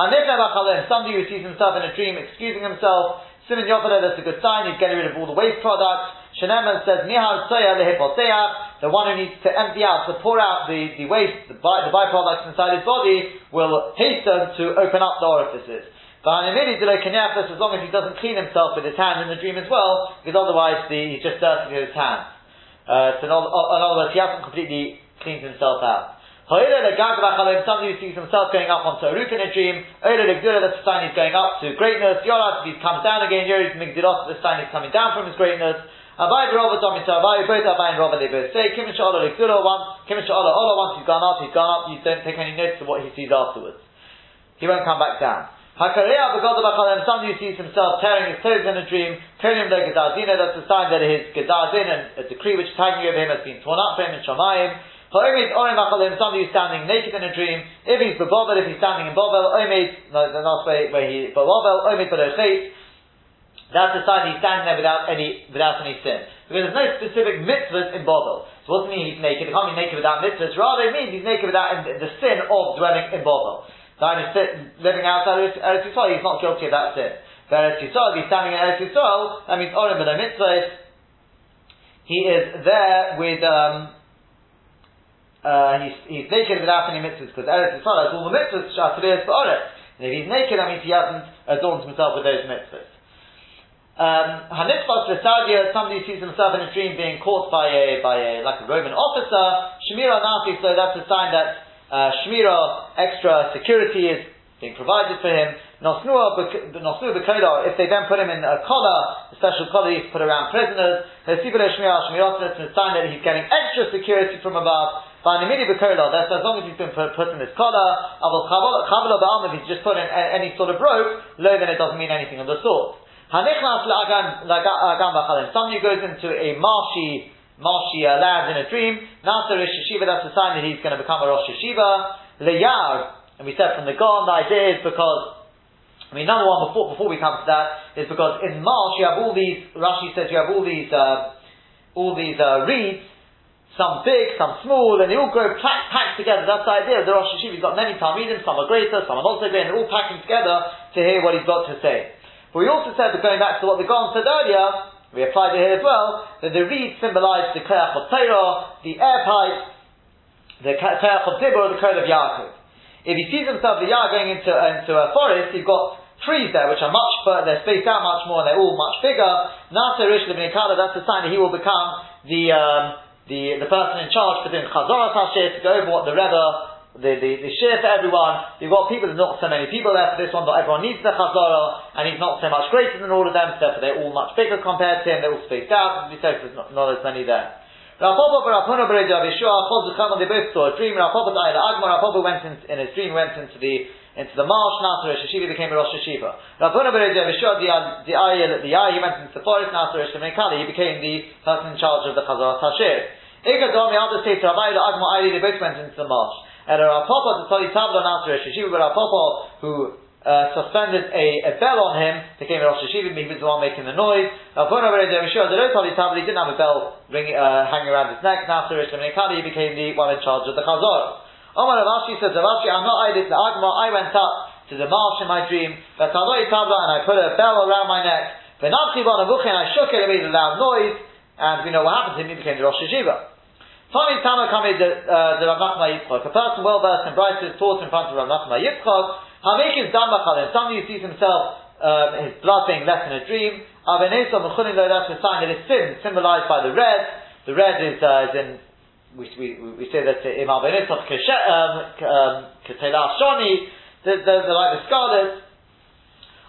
Hanifne Bachalem, somebody who sees himself in a dream excusing himself, Simon Yopada, that's a good sign, he's getting rid of all the waste products. Sheneman says, Mihal Soya Lehipoteach, the one who needs to empty out, to pour out the, the waste, the, by, the byproducts inside his body, will hasten to open up the orifices. But as long as he doesn't clean himself with his hand in the dream as well, because otherwise the, he's just dirty with his hands. Uh, so in other words, he hasn't completely cleaned himself out. Somebody sees himself going up onto a roof in a dream. That's the the sign he's going up to greatness. Yorat, if he comes down again, Yoris Migdilos, the sign he's coming down from his greatness. Abai Robert Tommy Abai, both Abai and Robert, they both say, Kim Sha'ala Ligdula, once, Kim Sha'ala Ola, once he's gone up, he's gone up, you don't take any notice of what he sees afterwards. He won't come back down. Hakareya b'godol somebody who sees himself tearing his clothes in a dream, Konim le gedazina, that's a sign that his gedazin and a decree which is hanging over him has been torn up for him in Shamayim. Ha'omed orim achalim, somebody who's standing naked in a dream, if he's bebovel, if he's standing in bovel, omed, no, the last way where he, bebovel, omed belochait, that's the sign he's standing there without any, without any sin. Because there's no specific mitzvahs in bovel. So what does it mean he's naked? He can't be naked without mitzvahs, rather it means he's naked without the sin of dwelling in bovel. Is living outside Eretz Yisrael, he's not guilty of that sin. But Eretz Yisrael, if he's standing in Eretz Yisrael, that means Orim Mitzvah, he is there with, um, uh, he's, he's naked without any mitzvahs, because Eretz Yisrael has all the mitzvahs, Shatavir for Oretz. And if he's naked, that means he hasn't adorned himself with those mitzvahs. Um, Hanitzvah somebody sees himself in a dream being caught by a, by a, like a Roman officer, Shemira Nasi, so that's a sign that uh, Shmira, extra security is being provided for him. Nosnua Bekola, if they then put him in a collar, a special collar he's put around prisoners, it's a sign that he's getting extra security from above. That's as long as he's been put, put in this collar. If he's just put in any sort of rope, low then it doesn't mean anything of the sort. Somebody goes into a marshy, marshy uh, land in a dream. Nasa Rosh Yeshiva, that's a sign that he's going to become a Rosh Yeshiva. Leyar, and we said from the Gon, the idea is because I mean, number one, before, before we come to that, is because in Marsh you have all these, Rashi says you have all these, uh, all these uh, reeds, some big, some small, and they all grow packed, packed together. That's the idea. The Rosh Hashiva, he's got many Talmidim, some are greater, some are not so great, and they're all packing together to hear what he's got to say. But we also said that going back to what the Gon said earlier, we applied it here as well, that the reed symbolize the Kleach of Torah, the air pipe, the Kleach of Dibur, the code of Yaakov. If he sees himself the Yah going into, into a forest, he's got trees there which are much further, they're spaced out much more, and they're all much bigger. Nasa Rish that's a sign that he will become the, um, the, the person in charge for doing Chazorah Tashir, to go over what the Rebbe the, the, the share for everyone. You've got people, there's not so many people there for this one, but everyone needs the chazorah, and he's not so much greater than all of them, so they're all much bigger compared to him, they're all spaced out, we said, there's not, not as many there. Rav Papa for Rav Huna Beredi Rav Yeshua, they both saw a dream, Rav died at Agmar, Rav went in, in his dream, went into the, into the marsh, Nasser Rosh Hashiva became a Rosh Hashiva. Rav Huna Beredi the Ayah, the he went into the forest, Nasser Rosh Hashiva, he became the person in charge of the Chazar Tashir. Igadom, the other states, Rav Ayah, Agmar, they both went into the marsh. And Rav Papa, to study Tabla Nasser Rosh Hashiva, but Rav Papa, who uh, suspended a, a, bell on him, became a Rosh Hashiva, he was the one making the noise. Rav Puna Sure, the Tali Tabla, he didn't have a bell ring, uh, hanging around his neck. Nasser Rosh Hashiva, he became the one in charge of the Chazor. Omar Rav says, Rav I'm not the Agma, I went up to the marsh in my dream, but Tabla and I put a bell around my neck. And I shook it, it made a loud noise, and we know what happened to him, he became the Rosh Hashiva. Tani Tama Kami the uh, Rav Nachman Yitzchak. A person well versed in Braitis taught in front of Rav Nachman Yitzchak. Hamik is Damachalim. Somebody who sees himself um, his blood being left in a dream. Avenesa Mechunin Lo. That's a sign that his sin symbolized by the red. The red is, uh, is in we, we, we say that in Avenesa Ketela Shoni. The, the, the like the scarlet.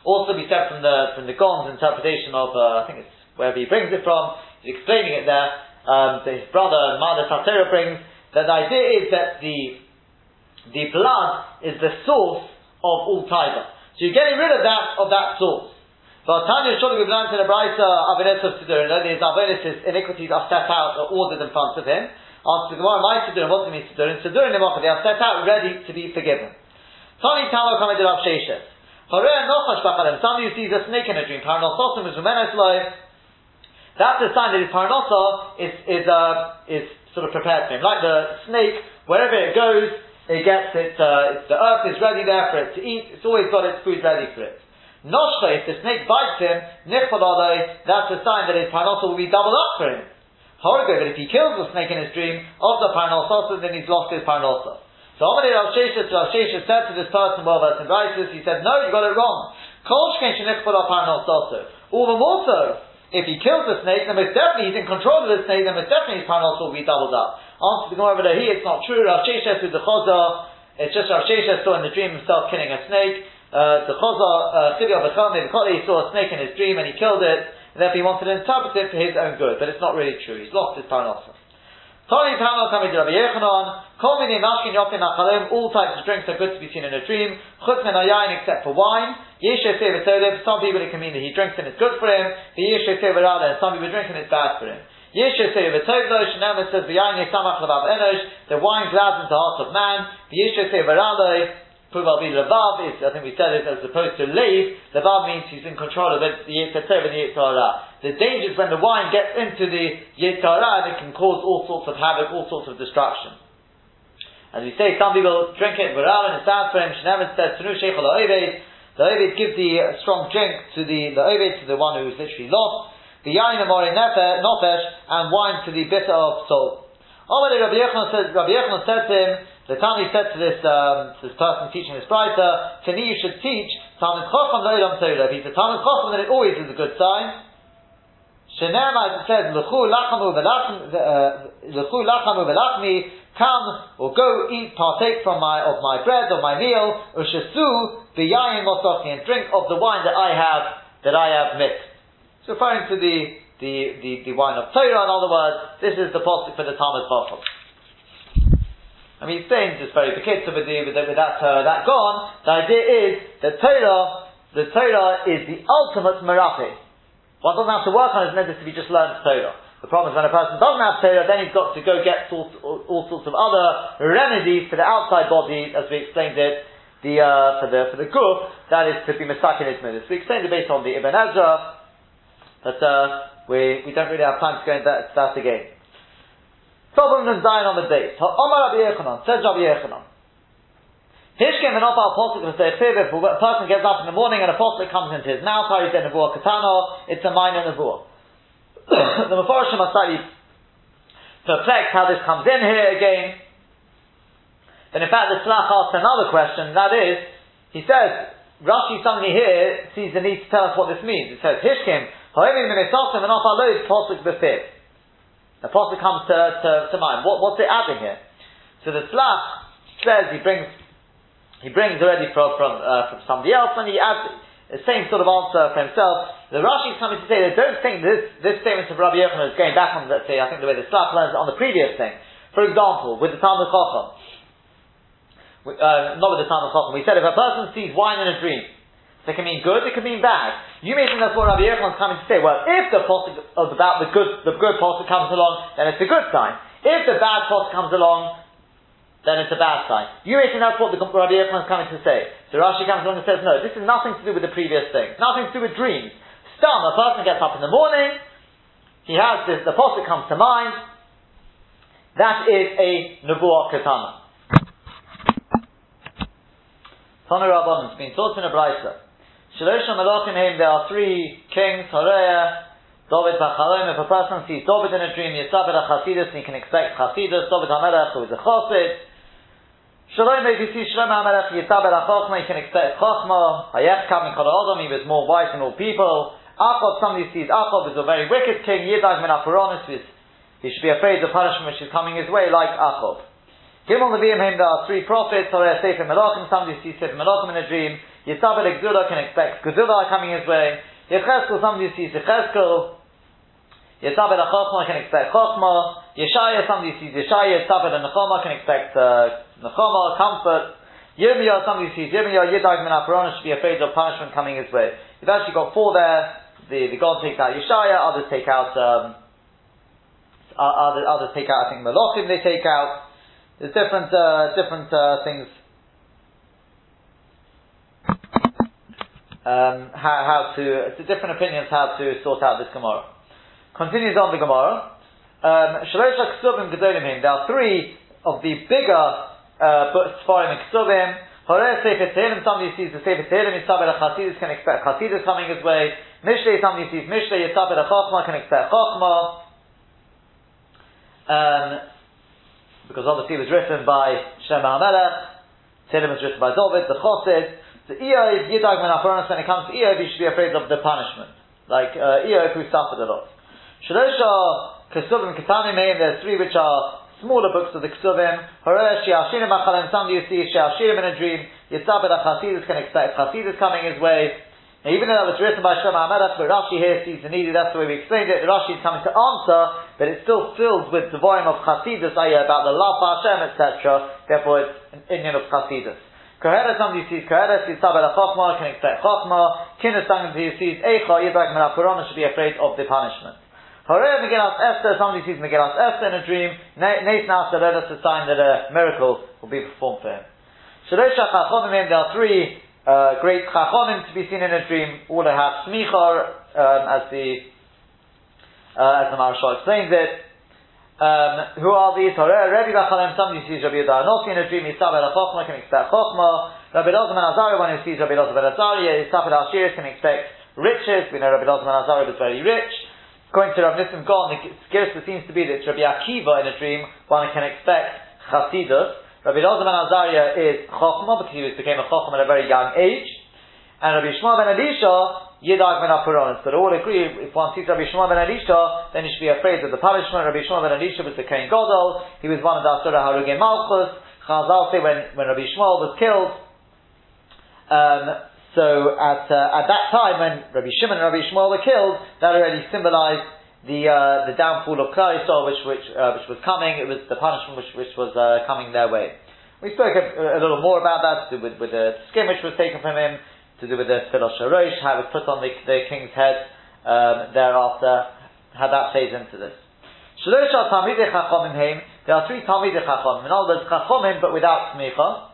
Also, be said from the from the Gon's interpretation of uh, I think it's wherever he brings it from. He's explaining it there um, his brother Mada Satera brings, that the idea is that the the blood is the source of all taiva. So you're getting rid of that of that source. But Tanya Shodom we've learned in the Brisa Avenes of Sidurim, that his Avenes, iniquities are set out or ordered in front of him. Answer the Gemara, my Sidurim, what does it mean Sidurim? Sidurim they are set out ready to be forgiven. Tani Tamo to Rav Sheshes. Somebody who sees a snake in a dream, Paranososim is Rumenes that's a sign that his parnasa is, is, uh, is sort of prepared for him. Like the snake, wherever it goes, it gets its, uh, the earth is ready there for it to eat, it's always got its food ready for it. Noshcha, if the snake bites him, nichpalaloi, that's a sign that his parnasa will be doubled up for him. Horrible, but if he kills the snake in his dream, of the parnasa, then he's lost his parnasa. So Amalei Rav Sheshes, Rav said to this person, well versed in Rises, he said, no, you got it wrong. All the more so, if he kills the snake, then most definitely he's in control of the snake, then most definitely his parnos will be doubled up. Answer the Gemara over here, it's not true. Rav Sheshes with the Chazar, it's just Rav Sheshes saw in the dream himself killing a snake. Uh, the Chazar, Chidi of he saw a snake in his dream and he killed it, and therefore he wanted to interpret it for his own good, but it's not really true. He's lost his Yopin Achalim, all types of drinks are good to be seen in a dream, except for wine, some people it can mean that he drinks and it's good for him, the Yeshe Seva some people drink and it's bad for him. The wine gladdens the heart of man, the be Levav is, I think we said it as opposed to Lev, Levav means he's in control of it, the Yitzhak and the Yitzhak the danger is when the wine gets into the Yitzhara and it can cause all sorts of havoc, all sorts of destruction. As we say, some people drink it, Baral and it's bad for him. Shnevet says, Tanu Sheikh The Ovid gives the uh, strong drink to the, the Ovid, to the one who's literally lost. The Yain Amori Nofesh, and wine to the bitter of soul. Already Rabbi Yechon said, Rabbi Yechon said to him, the Tani said to this, um, to this person teaching this Brisa, to me you should teach Talmud Chochem Lo'elam Torah. If he's a Talmud Chochem, then it always is a good sign. Shenema, it says, L'chu lachamu v'lachmi, come or go eat, partake from my, of my bread, of my meal, ushasu v'yayin mosofni, and drink of the wine that I have, that I have mixed. It's referring to the, the, the, the wine of Torah, in other words, this is the posture for the Talmud Bachel. I mean, saying just very bekitza with, with, that, uh, that gone, the idea is that Torah the Torah is the ultimate merapi. One doesn't have to work on his mitzvah to be just learned Torah. The problem is when a person doesn't have Torah, then he's got to go get all, all, all sorts of other remedies for the outside body, as we explained it, the, uh, for the, for the guf, that is to be misakin his mitzvah. We explained it based on the Ibn Ezra, but, uh, we, we don't really have time to go into that, that again. Problem and Zion on the date. Omar Rabbi Yechanan, says Rabbi Yechanan. Hishkim and Opal Posuk of if a person gets up in the morning and a Posuk comes into his mouth, he's in Nebuah Katano, it's a minor Nebuah. the Mepharshim are slightly perplexed how this comes in here again. But in fact, the Slach asks another question, that is, he says, Rashi suddenly here sees the need to tell us what this means. It says, Hishkim, Ha'emim Minesosim and Opalod Posuk Befir. The Posuk comes to, to, to mind. What, what's it adding here? So the Slach says, he brings, he brings already from, from, uh, from somebody else, and he adds, the same sort of answer for himself. The Rashi is coming to say they don't think this, this statement of Rabbi Yochanan is going back on, let's say, I think the way the Slach learns on the previous thing. For example, with the Talmud Chacham, uh, not with the Talmud Chacham, we said if a person sees wine in a dream, it can mean good, it can mean bad. You may think that's what Rabbi Yochanan is coming to say. Well, if the posuk about the good, the good posuk comes along, then it's a good sign. If the bad posuk comes along, then it's a bad sign. You may think that's what the Rabbi Yochanan is coming to say. So Rashi comes along and says, no, this is nothing to do with the previous thing. Nothing to do with dreams. Stam, a person gets up in the morning, he has this, the posuk comes to mind, that is a Nebuah Katana. Tana Rabban, it's been taught in a Brisa. Shalosh Malachim Heim, there are three kings, Horeya, David Bachalom, if a person sees David in a dream, Yitzabed HaChasidus, and he can expect Chasidus, David HaMelech, who is a Chosid, Shalom, if you see Shalom HaMelech, Yitzabed HaChochma, you can expect Chochma, Hayech Kam Adam, he was more wise than all people, Achov, somebody sees Achov is a very wicked king, Yidag min he should be afraid of punishment which is coming his way, like Achov. Gimel Nevi'im him, there are three prophets, Horeh Sefer Melachim, somebody sees Sefer Melachim in a dream, Yitzabel Gzula can expect Gzula coming his way, Yecheskel, somebody sees Yecheskel, Yitzabel Achachma can expect Chachma, Yeshaya, somebody sees Yeshaya, Yitzabel and Nechama can expect uh, Nechama, comfort, Yirmiyah, somebody sees Yirmiyah, Yidag min should be afraid of punishment coming his way. You've actually got four there, the, the God takes out Yeshaya, others take out, um, others, others take out, I think, Malachim they take out. There's different, uh, different uh, things. Um, how, how to, it's different opinions how to sort out this Gemara. Continues on the Gemara. Um, there are three of the bigger uh, Sfarim and Ksuvim. Horeh Sefer Tehillim, somebody sees the Sefer Tehillim, Yitzabel HaChasidus can expect Chasidus coming his way. Mishlei, somebody sees Mishlei, Yitzabel HaChachma can expect Chachma. Um, because obviously it was written by Shem HaMelech, Tehillim was written by David, the Chosid. So Iyov, Yidag Ben Acharonis, when it comes to Iyov, you should be afraid of the punishment. Like uh, Iyov who suffered a lot. Shalosha, Kesuvim, Ketanim, there's three which are smaller books of the Ksuvim. Horesh Shiashirim Achalim, somebody you see Shiashirim in a dream. Yitzabed Chasidus can expect Chasidus coming his way. Now, even though that was written by Shlomo HaMelech, but Rashi here sees the need, that's the way we explained it. Rashi is coming to answer, but it's still filled with the volume of Chasidus, i.e. about the love of Hashem, etc. Therefore, it's an Indian of Chasidus. Kohelet, somebody sees Kohelet, sees Sabed Chachma, can expect Chachma. Kinnis, somebody sees Eicha, Yidak Menapurana, should be afraid of the punishment. Horeh Megillas Esther, somebody sees Megillas Esther in a dream, Nathan asked that that's a sign that a miracle will be performed for him. Shalosh Chachomim, there are three uh, great Chachomim to be seen in a dream, all have Smichar, um, as the uh, as the Maharshal explains it. Um, who are these? Rebbe Bachalem, somebody sees Rabbi Yehuda Anosi in a dream, Yisabel Chachma can expect Chachma. Rabbi Loza Ben Azariah, one who sees Rabbi Loza Ben Azariah, Yisabel Ashiris can expect riches. We know Rabbi Loza Ben Azariah was very rich. According to Rav Nissim Gaon, the Gersa seems to be that it's Rabbi Akiva in a dream, one can expect Chasidus. Rabbi Elazar ben Azariah is Chochmah, because he became a Chochmah at a very young age. And Rabbi Yishmael ben Elisha, Yidag ben Apuronis. But all agree, if one sees Rabbi Yishmael ben Elisha, then he should be afraid of the punishment. Rabbi Yishmael ben Elisha was the Kohen Gadol. He was one of the Asura Harugim Malchus. Chazal say when, when Rabbi Yishmael was killed, um, so at, uh, at that time when Rabbi Shimon and Rabbi Yishmael were killed, that already symbolized the uh, the downfall of Klal which which uh, which was coming. It was the punishment which which was uh, coming their way. We spoke a, a, little more about that with with the skin which was taken from him to do with the Tfilah Shorosh, how it was put on the, the king's head um, thereafter, how that plays into this. Shalosh al Talmidei Chachomim Heim, there are three Talmidei Chachomim, in other words, Chachomim but without Smicha.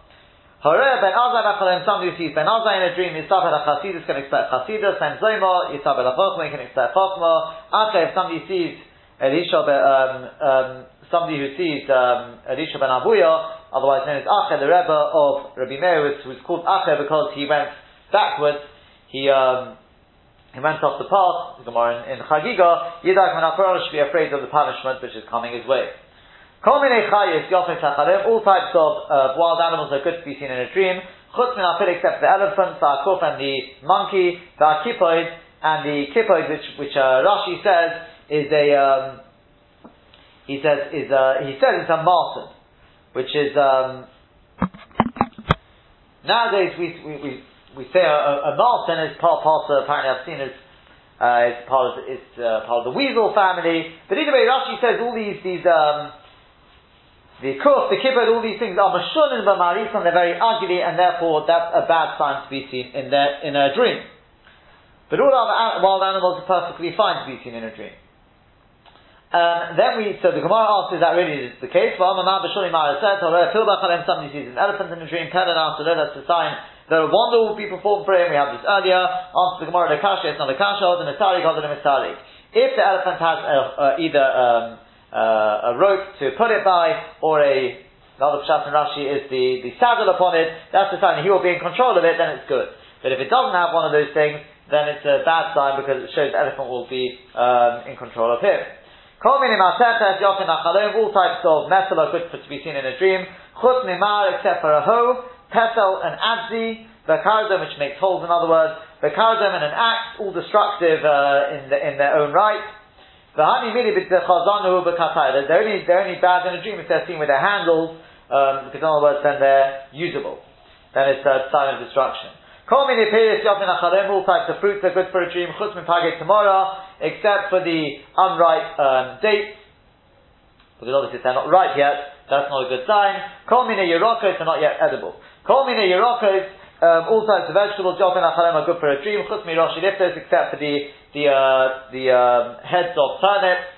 Horeh ben Azai Bachalem, somebody who sees ben Azai in a dream, Yitzhak el Chasidus can expect Chasidus, and Zoma, Yitzhak el Chochma can expect Chochma. Acher, if somebody sees Elisha, um, um, somebody who sees um, Elisha ben Abuya, otherwise known as Acher, the Rebbe of Rabbi Meir, who was called Acher because he went backwards, he um, he went off the path, Gemara in, in Chagiga, Yidak Menachor should be afraid of the punishment which is coming his way. All types of uh, wild animals are good to be seen in a dream. Chutz min except the elephant, the and the monkey, the akipoid, and the kipoid, which, which uh, Rashi says is a, um, he says, is a, he says it's a marten, which is, um, nowadays we, we, we we say a, a, a marten is part, part of, apparently I've seen it's, uh, it's part of, it's, uh, part of the weasel family. But either way, Rashi says all these, these, um, the kuf, the kibbutz, all these things are mashun and b'marisan, they're very ugly, and therefore that's a bad sign to be seen in their, in a dream. But all other wild animals are perfectly fine to be seen in a dream. Um, then we, so the Gemara asks, is that really the case? Well, Somebody sees an elephant in a dream, then after that's a sign that a wonder will be performed for him. We have this earlier. Answer the Gemara, the Kasha, it's not a Kasha, the Misari, called the Misari. If the elephant has a, a, either um, uh, a rope to put it by, or a, another Pshat and Rashi is the, the saddle upon it, that's the sign he will be in control of it, then it's good. But if it doesn't have one of those things, then it's a bad sign because it shows the elephant will be um, in control of him. All types of metal are good for, to be seen in a dream. Chut except for a hoe pesel and adzi, bekardom, which makes holes in other words, bekardom and an axe, all destructive uh, in, the, in their own right. The honey mili b'chazanu b'katay. They're only they're only bad in a dream if they're seen with their handles, um, because in other words, then they're usable. Then it's a sign of destruction. All types of fruits are good for a dream. Chutz min tomorrow, except for the unripe um, dates, because obviously if they're not ripe yet, that's not a good sign. Kol mine yerokos are not yet edible. Kol mine yerokos, um, all types of vegetables, jofin achalem are good for a dream, chutz liftos, except for the, the, uh, the um, heads of turnips.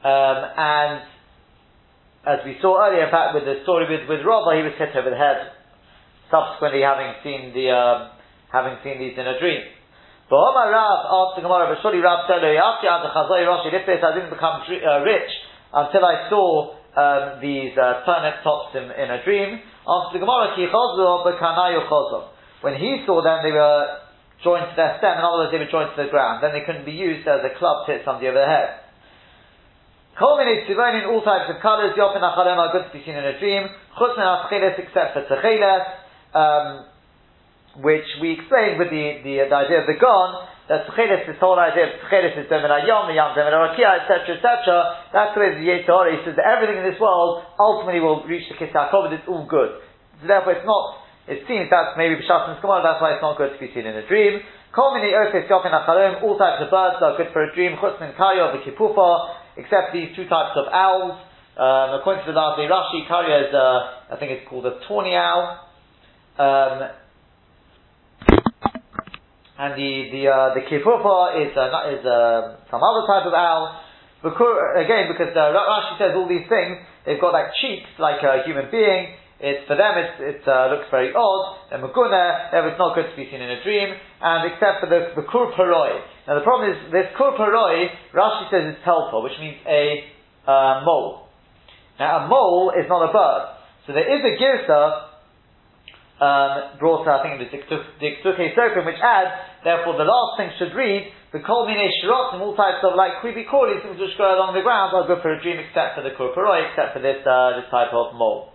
Um, and as we saw earlier, in fact, with the story with, with Rava, he was hit over the head, subsequently having seen the, um, having seen these in a dream. But Omar Rav asked the Gemara, but surely Rav said, I didn't become uh, rich until I saw um, these uh, turnip tops in, in a dream. After the Gemara, when he saw them, they were joined to their stem. In other words, they were joined to the ground. Then they couldn't be used as a club to hit somebody over the head. Culminates in all types of colours. Yofen achalem are good to be seen in a dream. Chutz except for techeles, um, which we explained with the, the, the idea of the gon, that Tchelis, this whole idea of Tchelis is Domin Ayom, Yom Arakia, etc., etc., that's the way the Yetzirah, he says that everything in this world ultimately will reach the Kisah Kovod, it's all good. So therefore it's not, it seems that's maybe B'Shas and Gemara, that's why it's not good to be seen in a dream. All types of birds are good for a dream, Chutz Min Kayo, the Kipufa, except these two types of owls. Um, according to the Rashi, Karya is, uh, I think it's called a tawny owl. Um, and the the uh, the kifufa is uh, is uh, some other type of owl. Because, again, because uh, Rashi says all these things, they've got like cheeks like a human being. It's for them, it uh, looks very odd. And maguna, it's not good to be seen in a dream. And except for the the kur. Now the problem is this kur paroi. Rashi says it's helpful, which means a uh, mole. Now a mole is not a bird, so there is a girsa um, brought, I think, in the Dikdukei Soferim, which adds, therefore, the last thing should read, the Kol Mine Shirot, and all types of like creepy crawly things which grow along the ground are good for a dream, except for the Kurparoi, except for this, uh, this type of mole.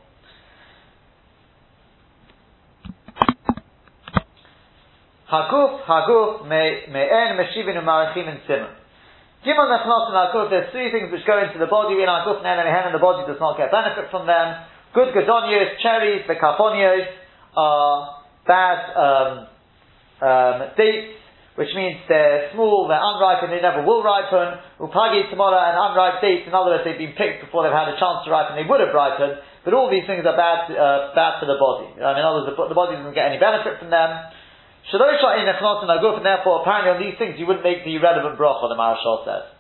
Haguf, Haguf, Me'en, Meshivin, Marachim, and Simon. Gimel Nechnos and Haguf, there's three things which go into the body, in Haguf, and Hen, and the body does not get benefit from them. Good Gadonios, cherries, the Carponios, are bad um, um, dates, which means they're small, they're unripe, and they never will ripen. Upagi tomorrow and unripe dates, in other words, they've been picked before they've had a chance to ripen, they would have ripened, but all these things are bad, uh, bad for the body. I mean, in other words, the, the, body doesn't get any benefit from them. Shadosha in and therefore, apparently on these things you wouldn't make the relevant bracha, the Maharshal says.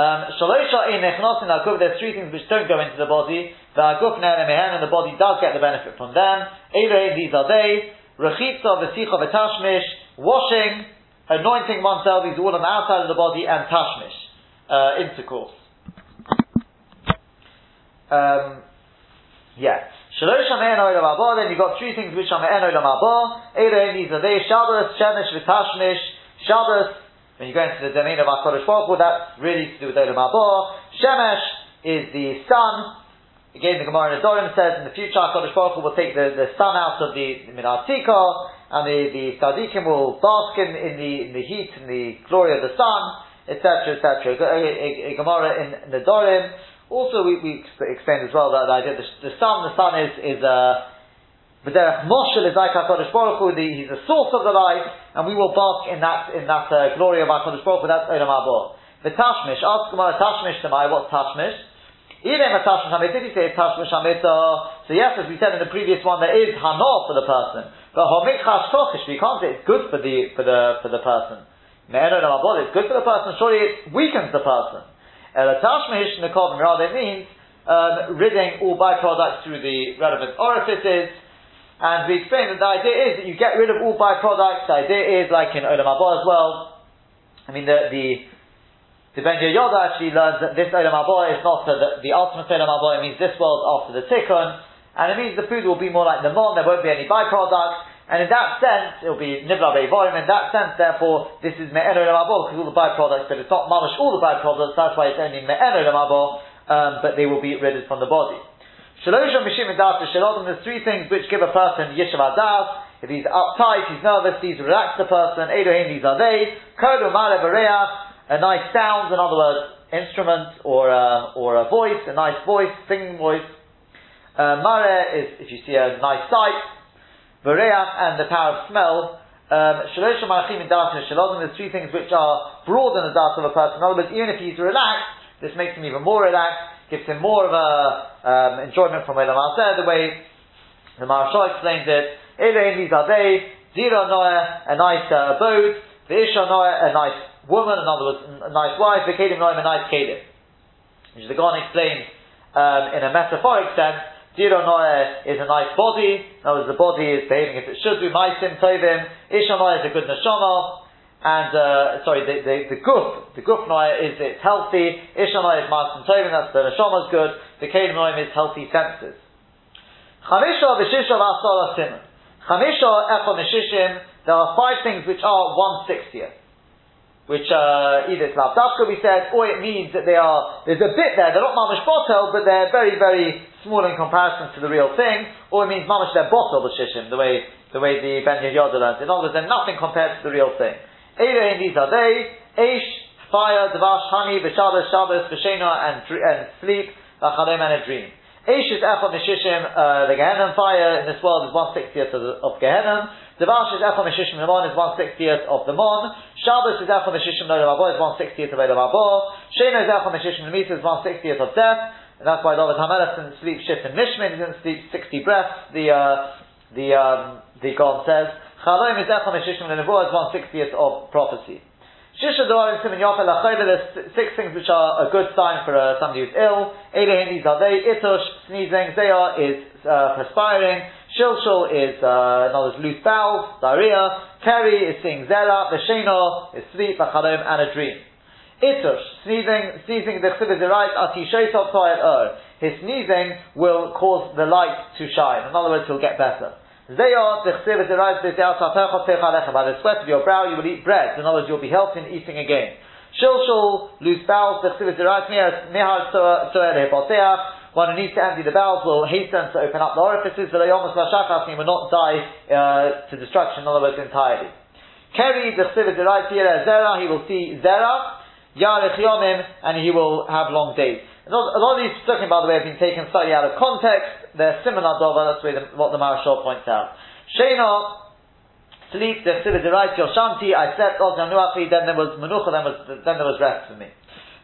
Um, there's three things which don't go into the body. The and the body does get the benefit from them. Elohe, these are they. Rechitza, Vesicha, Vetashmish, washing, anointing oneself, these are all on the outside of the body, and Tashmish, uh, intercourse. Um, yeah. Shalosh Ame'en Olam Haba, then you've got three things which are Me'en Olam Haba. Elohe, these are they. Shabbos, Shemesh, Vetashmish. Shabbos, when you go into the domain of HaKadosh Baruch Hu, that's really to do with Olam Haba. Shemesh is the sun. Again, the Gemara in the Dorim says in the future HaKadosh Baruch will take the, the sun out of the, the Minatika, and the, the Tzadikim will bask in, in, the, in the heat and the glory of the sun, etc., etc. A, a, a, Gemara in, in the Dorim. Also, we, we explained as well that the idea the, the sun, the sun is, is uh, V'derech Moshe is like HaKadosh Baruch Hu, the, he's the source of the life, and we will bask in that, in that uh, glory of HaKadosh Baruch Hu, that's Olam. The Tashmish, ask Gemara Tashmish to my, what's Tashmish? Even a Tashmish Hamid, did he say Tashmish Hamid? So yes, as we said in the previous one, there is Hana for the person. But Homik Chash Tochish, we can't say it's good for the, for the, for the person. Me'en Olam Haba, it's good for the person, surely it weakens the person. El Tashmish Nekov, rather it means, um, ridding all byproducts through the relevant orifices, and we explained that the idea is that you get rid of all byproducts. The idea is, like in Olam Haba as well, I mean, the, the, the Ben Yehoyada actually learns that this Olam Haba is not the, the ultimate Olam Haba, it means this world after the Tikkun, and it means the food will be more like the Mon, there won't be any byproducts, and in that sense, it'll be Nivla Volume. In that sense, therefore, this is Me'en Olam Haba, because all the byproducts, but it's not Mamash all the byproducts, that's why it's only Me'en Olam Haba, um, but they will be rid from the body. Shalosha Mishim Das Shalom, there's three things which give a person Yishav Das. If he's uptight, he's nervous, these relax the person. Elohim, these are they. Kodu Male a nice sound, in other words, instrument or a, or a voice, a nice voice, singing voice. Uh, Mare is if you see a nice sight. Vareach and the power of smell. Um, Shalosha Malachim Das Shalom, there's three things which are broader than the Das of a person. In other words, even if he's relaxed, this makes him even more relaxed gives him more of a um, enjoyment from Aseh, the way the Maharshal explains it. Elohim, these are they. Zira Noah, a nice uh, abode. The Isha Noah, a nice woman, in other words, a nice wife. The Kedim Noah, a nice Kedim. Which the Gon explains um, in a metaphoric sense. Zira Noah is a nice body. In other words, the body is behaving as it should be. Maisim Tovim. Isha Noah is a good neshama and uh, sorry, the the, the guf, the guf noya is it's healthy. Isha is masim tovin, that's the neshama is good. The kedim noyim is healthy senses. Chamisha v'shisha v'asara simon. Chamisha echon neshishim. There are five things which are one sixtieth, which uh, either it's lavdafka we said, or it means that they are there's a bit there. They're not mamish bottle, but they're very very small in comparison to the real thing. Or it means mamish they're botel b'shishim, the way the way the Ben Yehoyada learns. In other words, they're nothing compared to the real thing. Erein, these are they. Eish, fire, devash, honey, v'shabbos, shabbos, v'shena, and, and sleep, v'chalem, and a dream. Eish is echon mishishim, uh, the Gehenna fire in this world is one sixtieth of, of Gehenna. Devash is echon mishishim, the mon is one sixtieth of the mon. Shabbos is echon mishishim, the Rabo is one sixtieth of the Rabo. Shena is echon mishishim, the is one sixtieth of death. And that's why David Hamelech didn't sleep shift in Mishmin, he didn't sleep 60 breaths, the, uh, the, um, the God says. Chalom is echon meshishim lenevuah is one sixtieth of prophecy. Shisha doarim simin yofel there's six things which are a good sign for uh, somebody who's ill. Elehim, these are they. Itush, sneezing. Zayah is uh, perspiring. Shilshul is, uh, other words, loose bowels, diarrhea. Keri is seeing zera. Vesheno is sleep, chalom, and a dream. Itush, sneezing, sneezing, the chsiv is right, ati shesov ur. His sneezing will cause the light to shine. In other words, he'll get better. They are the chsiv derives by the sweat of your brow you will eat bread. In other words, you'll be healthy in eating again. Shilshul, loose bowels, the chsiv derives one who needs to empty the bowels will hasten to open up the orifices, but he will not die uh, to destruction, in other words, entirely. Keri, the chsiv derives here, he will see zera, yarech yomim, and he will have long days. A lot of these talking, by the way, have been taken slightly out of context. They're similar dova, that's the, what the Maharshal points out. Shena, sleep, the Chsiva Derait Yoshanti, I slept, also Ozanuachi, then there was Menucha, then, then there was rest for me.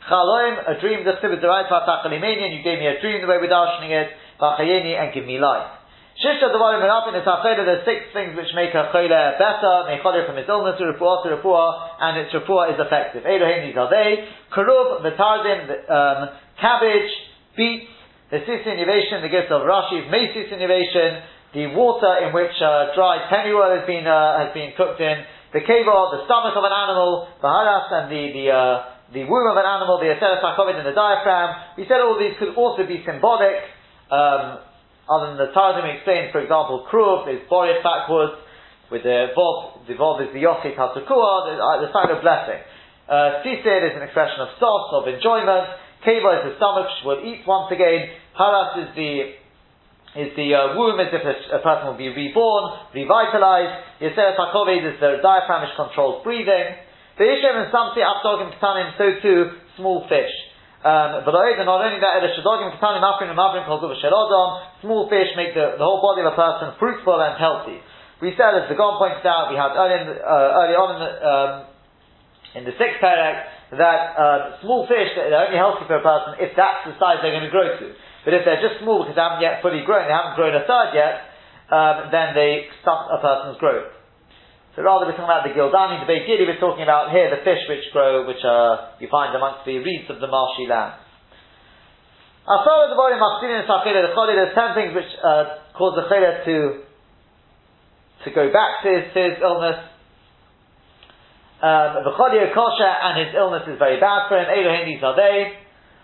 Chaloim, a dream, the Chsiva Derait Vatachalimanian, you gave me a dream the way we're darshaning it, Vachayeni, and give me life. Shisha Devarim Menapin is HaChayla, there's six things which make a Chayla better, Mecholir from his illness, Refuah to Refuah, and its Refuah is effective. Elohim, these are they. Karuv, Vitardim, um, cabbage, beets, the sis innovation, the gift of Rashi's Macy's innovation, the water in which uh, dried pennyroyal has been uh, has been cooked in, the keva, the stomach of an animal, the haras and the the uh, the womb of an animal, the aseres and the diaphragm. We said all these could also be symbolic. Um, other than the Targum explains, for example, kruv is boris backwards, with the vov, the vov is the yochit hatukua, the, uh, the sign of blessing. Uh, is an expression of sauce, of enjoyment. Keva is the stomach, will eat once again. Haras is the is the uh, womb as if a, a, person will be reborn, revitalized. Yisera Takoved is the diaphragm which controls breathing. The Ishem and Samsi Afdogim Ketanim, so too small fish. Um, but not only that, the Shadogim Ketanim Afrin and Mavrin Kolguv Shalodom, small fish make the, the whole body of a person fruitful and healthy. We said, as the Gon pointed out, we had early, in, uh, early on in the, um, in the sixth parak, that uh, small fish, they're only healthy for a person if that's the size they're going to grow to. But if they're just small because they haven't yet fully grown, they haven't grown a third yet, um, then they stunt a person's growth. So rather we're talking about the Gildani, the Beit Gili, we're talking about here the fish which grow, which uh, you find amongst the reeds of the marshy land. As far as the body machzinin the there's ten things which uh, cause the chayla to to go back to his, to his illness. Um, the cholia kosher and his illness is very bad for him. Elohim, these are they.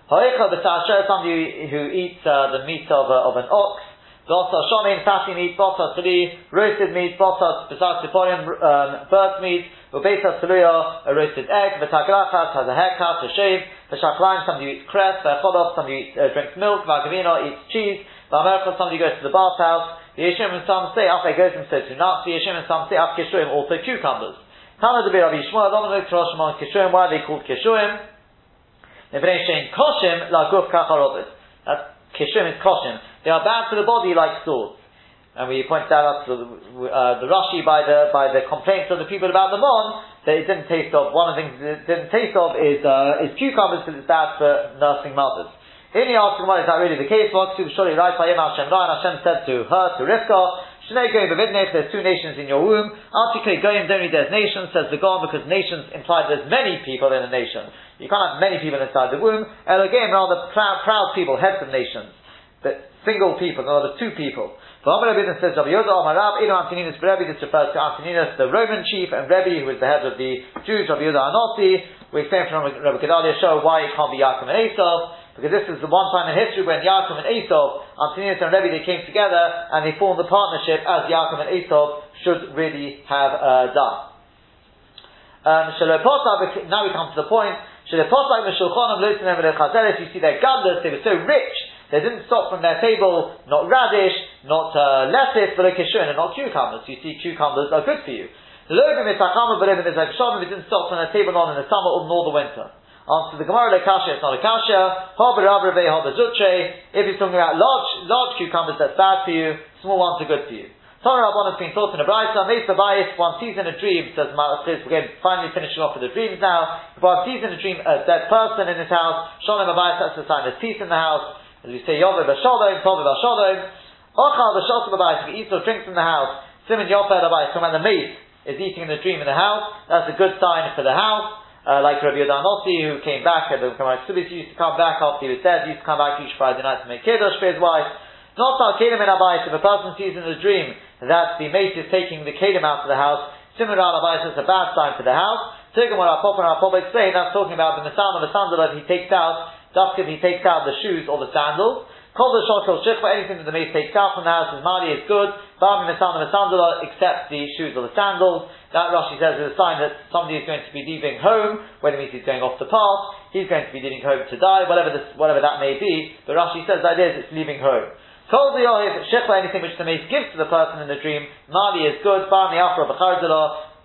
Hoicha b'tasher, somebody who eats uh, the meat of, uh, of an ox. B'osa shomin, fatty meat. B'osa tuli, roasted meat. B'osa b'sar siporim, um, bird meat. Ubesa tuluya, a roasted egg. V'taglachas has a haircut, a shave. V'shaklan, somebody eats cress. V'chodov, somebody who uh, drinks milk. V'agavino, eats cheese. V'amercha, somebody goes to the bathhouse. The Yeshim and some say, after goes and says to nuts. The Yeshim and some say, after kishuim, also cucumbers. Tana de Rabbi Yishmael, Dominic Roshman, kishuim, why are they called kishuim? koshim laguf kacharobis. That's kishim is koshim. They are bad for the body like swords. And we pointed out to the, uh, the Rashi by the by the complaints of the people about the mon that it didn't taste of. One of the things it didn't taste of is uh, is cucumbers because it's bad for nursing mothers. In the article, is that really the case? Surely, right? Hashem Hashem said to her to Rivka, Shnei Goyim there's two nations in your womb. Artikei Goyim, only there's nations, says the God, because nations imply there's many people in a nation. You can't have many people inside the womb. Elogim, rather proud, proud people, heads of nations. But single people, rather two people. V'amar Rabbi says, Rabbi Yoda, Amar Rab, Inu Antoninus Rebbe, this refers to Antoninus, the Roman chief, and Rebbe, who is the head of the Jews, Rabbi Yoda Anoti. We explained from Rabbi Gedalia Schorr why it can't be Yaakov and Esau because this is the one time in history when Yaakov and Esau, Antonius and Rebbe, they came together and they formed a partnership as Yaakov and Esau should really have uh, done. Um, now we come to the point. If you see their godless, they were so rich, they didn't stop from their table, not radish, not uh, lettuce, but a kishun, and not cucumbers. You see, cucumbers are good for you. It didn't stop from their table not in the summer or nor the winter. Answer the Gemara, the kasha, it's not a kasha. If you're talking about large, large cucumbers, that's bad for you. Small ones are good for you. Torah Rabban has been taught in a brayta. Mesa Bayis, one sees in a dream, says Malachis, we're finally finishing off with the dreams now. If one sees in a dream a dead person in his house, Shalom Abayis, that's the sign there's peace in the house. As we say, Yovel Bashalom, Tov Bashalom. Ochal Bashalom Abayis, if he eats or drinks in the house, Simon Abayis, talking about the mace is eating in the dream in the house, that's a good sign for the house. Uh, like Rabbi Yodanossi, who came back, and the Gemara Subis used to come back after he was dead, he used to come back each Friday night to make Kiddush for his wife. Not our Kedim in Abayis, if a person sees in a dream that the mate is taking the Kedim out of the house, similar to Abayis, it's a bad sign for the house. Tigam our Papa and Papa explain, that's talking about the Nisan of the sandal that he takes out, that's if he takes out the shoes or the sandals. Call the shokol shikva, anything that the mace takes out from the house, his mali is good. Bami Nisan of the sandal, except the shoes or the sandals. That Rashi says is a sign that somebody is going to be leaving home, whether it means he's going off the path, he's going to be leaving home to die, whatever this, whatever that may be. But Rashi says that is, it's leaving home. Told the Yohiv, Shechla, anything which the mace gives to the person in the dream, Mali is good, Bami Afra B'chardala,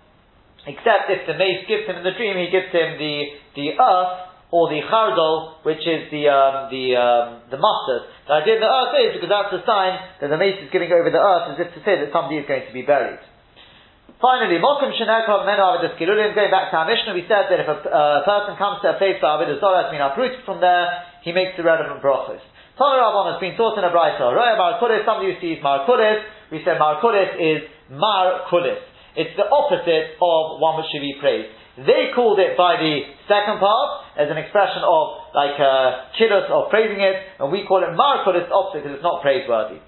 except if the mace gives him in the dream, he gives him the, the earth, or the chardol, which is the um, the um, the mustard. The idea of the earth is because that's a sign that the mace is giving over the earth as if to say that somebody is going to be buried. Finally, Mokum Shenekov Menu Avidas Kirulim, going back to our Mishnah, we said that if a uh, person comes to a place where Avidas Zorah has been uprooted from there, he makes the relevant brachos. Tana Rabban has been taught in a Braita. Roya Mar Kulis, somebody who sees Mar Kulis, we said Mar Kulis is Mar Kulis. It's the opposite of one which should be praised. They called it by the second part as an expression of like uh, chillus of praising it, and we call it Mar Kulis opposite because it's not praiseworthy.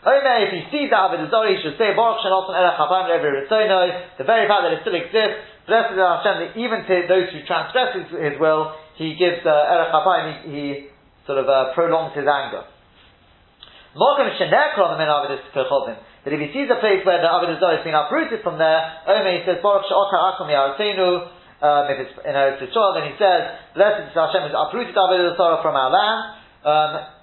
Omer, if he sees the Avodah Zarah, he should say, Baruch Shalom Erech Hapam Every the very fact that it still exists, blessed is Hashem, that even to those who transgress his, his will, he gives uh, Erech he, he sort of uh, prolongs his anger. Mokum Shenekron Min Avodah Kechovim. That if he sees a place where the Avodah Zarah has been uprooted from there, Omer, he says, Baruch Shalom Akum Yaratenu, um, if it's in Eretz Yisrael, then he says, Blessed is Hashem, has uprooted Avodah Zarah from our land. Um,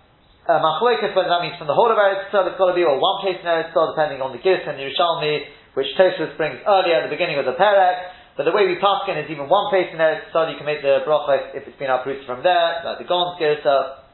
uh, Machlekes, that means from the whole of Eretz Yisrael, it's got to be, or one place in Eretz Yisrael, depending on the Gis and Yerushalmi, which Tosfos brings earlier at the beginning of the Perek. But the way we pass in is even one place in Eretz Yisrael, you can make the bracha if it's been uprooted from there, like the Gon's Girsa.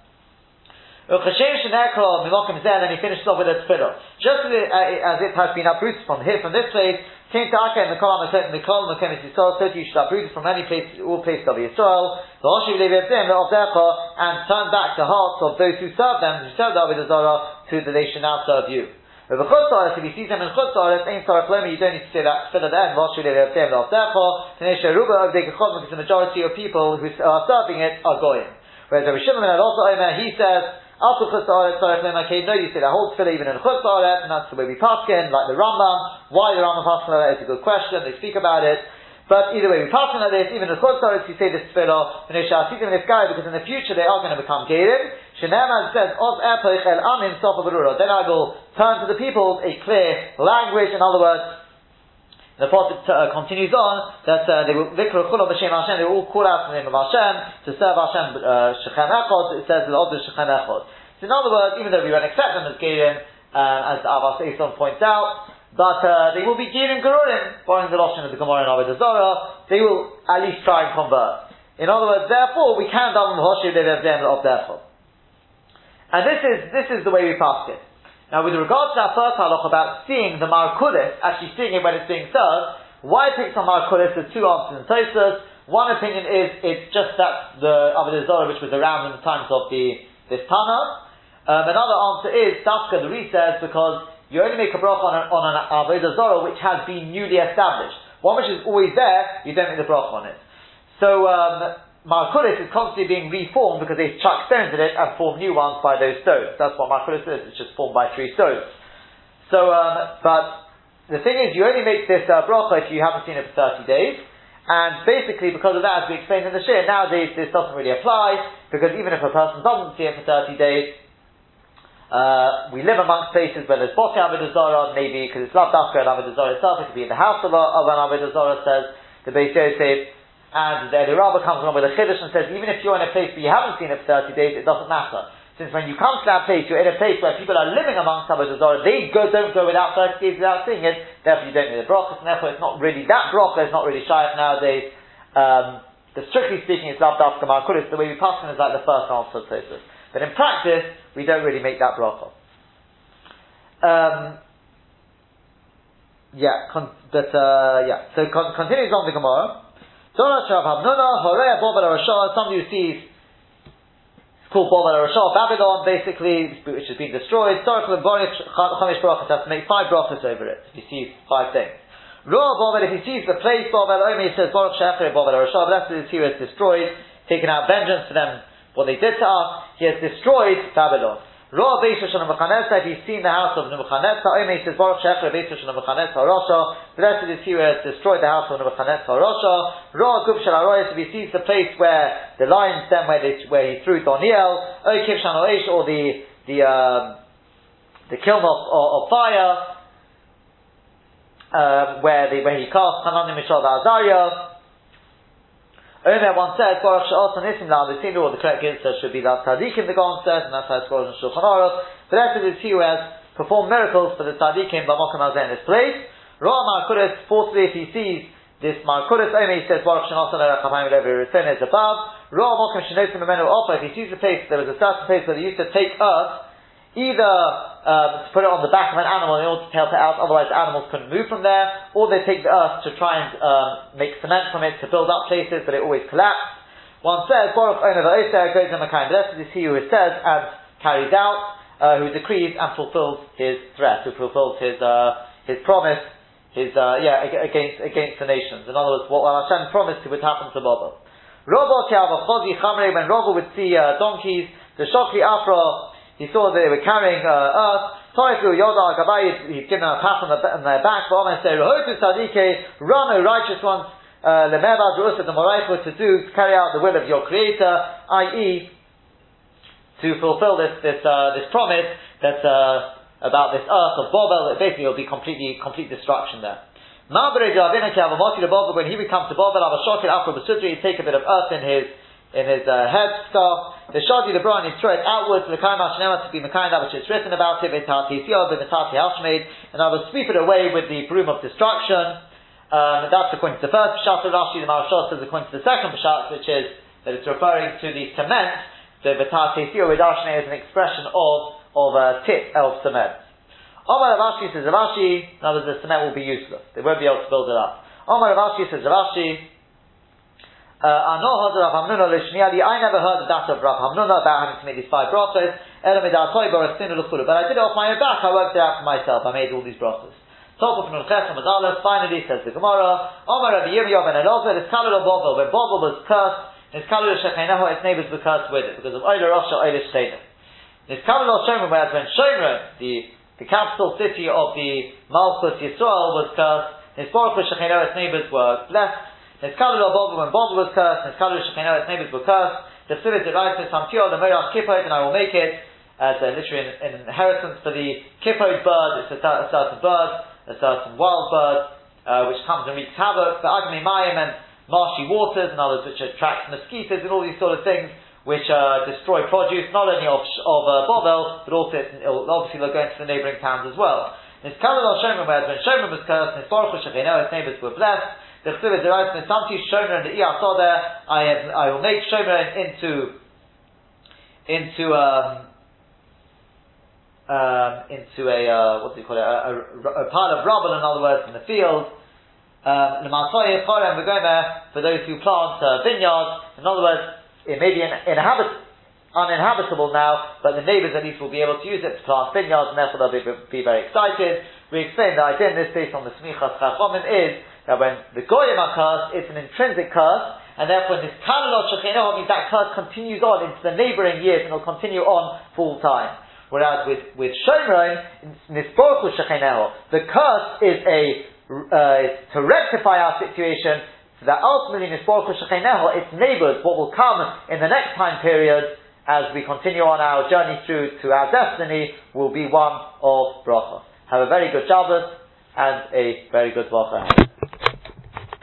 Then he finishes off with a tefillah. Just as it, uh, as it has been uprooted from here, from this place, to Akka and the Kolam the Kolam Mekem Yisrael, so you should uproot from any place, all places of Yisrael, the Hoshiv Levivdim, of Decha, and turn back the hearts of those who serve them, who serve the Avodah Zarah, to that they should now serve you. If a chutz if he sees them in chutz ain't sorry you don't need to say that fill at the end, Hoshiv Levivdim, of Decha, Tanesha Ruba of Dekachot, because the majority of people who are serving it are going. Whereas Rabbi Shimon also Omer, he says, after chutz okay, no, you say the whole tefillah even in chutz and that's the way we paskin, like the Rambam. Why the Rambam paskin like that is a good question. They speak about it. But either way, we paskin like this. Even in chutz you say this tefillah, this guy, because in the future they are going to become gerim. Shenemaz says, "Of epoch el amin Then I will turn to the people a clear language. In other words, the prophet uh, continues on that uh, they will vikra chulav b'shem Hashem. They will all call out the name of Hashem to serve Hashem uh, shechem echod. It says the other shechem echod. So in other words, even though we won't accept them as gerim, uh, as Abbas Eson points out, but uh, they will be gerim gerurim, borrowing the lotion of the Gemara and Avodah Zorah. They will at least try and convert. In other words, therefore, we can't daven hoshiv of therefore. And this is this is the way we pass it. Now, with regards to our first halach about seeing the Markulis, actually seeing it when it's being served, why it picks on Markulis, there's two answers in Tosus. One opinion is it's just that the Avodah which was around in the times of the this Tana. Um, another answer is Dafka the says because you only make a bracha on an, on an Avodah Zorah which has been newly established. One which is always there, you don't make the bracha on it. So um, Markulis is constantly being reformed because they chuck stones at it and form new ones by those stones. That's what Markulis is, it's just formed by three stones. So, um, but the thing is, you only make this uh, bracha if you haven't seen it for 30 days. And basically, because of that, as we explained in the shir, nowadays this doesn't really apply, because even if a person doesn't see it for 30 days, uh, we live amongst places where there's Boki Avodah Zorah, maybe because it's not Dafka and itself, it could be in the house of, of an Avodah Zorah, says the Beis Yosef, and the Elya Rabbah comes along with a chiddush and says, even if you're in a place where you haven't seen it for 30 days, it doesn't matter. Since when you come to that place, you're in a place where people are living amongst Avodah Zorah, they go, don't go without 30 days without seeing it, therefore you don't need the brachas, and therefore it's not really, that bracha it's not really shaykh nowadays. Um, the strictly speaking, it's loved after Markulis, the way we pass is like the first answer to this. But in practice, we don't really make that bracha. Um, yeah, con- but uh, yeah. So con- continues on the Gemara. Torah Shav Hamnuna, Horea Bobar Rasha, somebody who sees, it's called Bobar Rasha, Babylon, basically, which has been destroyed. Torah Shav Chamish Brachas has to make five brachas over it, if he sees five things. Ruah Bobar, if he sees the place Bobar, only he says Baruch Shechre Bobar Rasha, but that's what he has destroyed, taken out vengeance for them, what they did to us, he has destroyed Babylon. Ra Beis Shana if you've seen the house of Nebuchadnezzar, Omer says, Baruch Shecher Beis Shana Mechanetza Rasha, blessed is he who has destroyed the house of Nebuchadnezzar Rasha, Ra Gub Shal if he sees the place where the lions then where, where he threw Daniel, O Kiv Shanoish, or the, the, um, the kiln of, of, of fire, um, where, the, where he cast Hanani Mishal Azariah, Omer one says, Baruch Sha'os and Isim the or the correct answer should be that Tzaddikim, the Gon says, and that's how it's called in Shulchan Aruch. Of it is he who has performed miracles for the Tzaddikim, B'mokim Hazeh in this place. Ro'a Markuris, fourthly, if he sees this Markuris, Omer he says, Baruch Sha'os and Erechapayim Levi Ritzon is above. Ro'a Mokim Shenotim Memenu Opa, if he sees the place, there was a certain place where they used to take earth either um, to put it on the back of an animal in order to help it out, otherwise the animals couldn't move from there, or they take the earth to try and um, make cement from it to build up places, but it always collapsed. One says, Baruch Omer V'Oser goes in Makayim. Blessed is he who says and carries out, uh, who decrees and fulfills his threat, who fulfills his uh, his promise, his uh, yeah against against the nations. In other words, what Hashem promised would happen to Bobo. Robo Chamre, when Robo would see uh, donkeys, the Shokri Afra, he saw they were carrying uh, earth. Toifu Yoda Gabai, he'd given a pat on, the, on their back. But say, Rehotu Sadike, run, O righteous ones, uh, Lemeva Jerusa the Moraiko to do, to carry out the will of your Creator, i.e., to fulfill this this uh, this promise that uh, about this earth of that basically will be completely complete destruction there. When he would come to Babel, he'd take a bit of earth in his in his uh, head scarf. The shadi the brown, he'd throw it outwards the kain to be mekain that which is written about it. V'tati siyod v'tati hashmid, and I will sweep it away with the broom of destruction. Um, that's according to the first pshat of Rashi. The Maharshal says according to the second pshat, which is that it's referring to the cement. The v'tati siyod v'dashne is an expression of of a tip of cement. Omar Rav Ashi says Rav Ashi, in other words, the cement will be useless. They won't be able to build it up. Omar Rav Ashi says Rav Ashi, Uh, I never heard of that of Rav Hamnuna about having to make these five brachos. But I did it off my own back. I worked it out for myself. I made all these brachos. Finally, says the Gemara, Omar Rabbi Yirmiyah ben Elazar, it's Kalul Bovel. When Bovel was cursed, his Kalul Shecheneho, its neighbors were cursed with it because of Oila Rasha, Oila Shchenim. His Kalul Shomrim, whereas when Shomrim, the the capital city of the Malchus Yisrael was cursed. Nisbaruch Shechino, its neighbors were blessed. Niskalu Bob, when Bob was cursed, Niskalu Shechino, its neighbors were cursed. The Sivit derives from Samtio, the Merach Kippot, and I will make it as a literally an, an inheritance for the Kippot bird. It's a, a, certain bird, a certain wild bird, uh, which comes and wreaks havoc. The Agni Mayim and marshy waters, and others which attract mosquitoes and all these sort of things which uh, destroy produce not only of, of uh, Bovel, but also obviously they'll go into the neighbouring towns as well. His Kalal al Shomer, whereas when Shomer was cursed, his Baruch his neighbours were blessed. The Chsiva derives from Samti Shomer and the Iyasodeh, I have, I will make Shomer into, into, um, um, into a, uh, what do you call it, a, a, a, pile of rubble, in other words, in the field. Um, for those who plant uh, vineyards, in other words, it may be inhabit, uninhabitable now, but the neighbors at least will be able to use it to plant vineyards, and therefore they'll be, be very excited. We explain the idea in this based on the Smichas Chachomim is that when the Goyim are cursed, it's an intrinsic curse, and therefore this Kanalot Shechinoh means that curse continues on into the neighboring years and will continue on full time. Whereas with, with Shomron, Nisborku Shechinoh, the curse is a, uh, to rectify our situation, so that ultimately, its neighbors, what will come in the next time period, as we continue on our journey through to our destiny, will be one of bracha. Have a very good Shabbos and a very good bracha.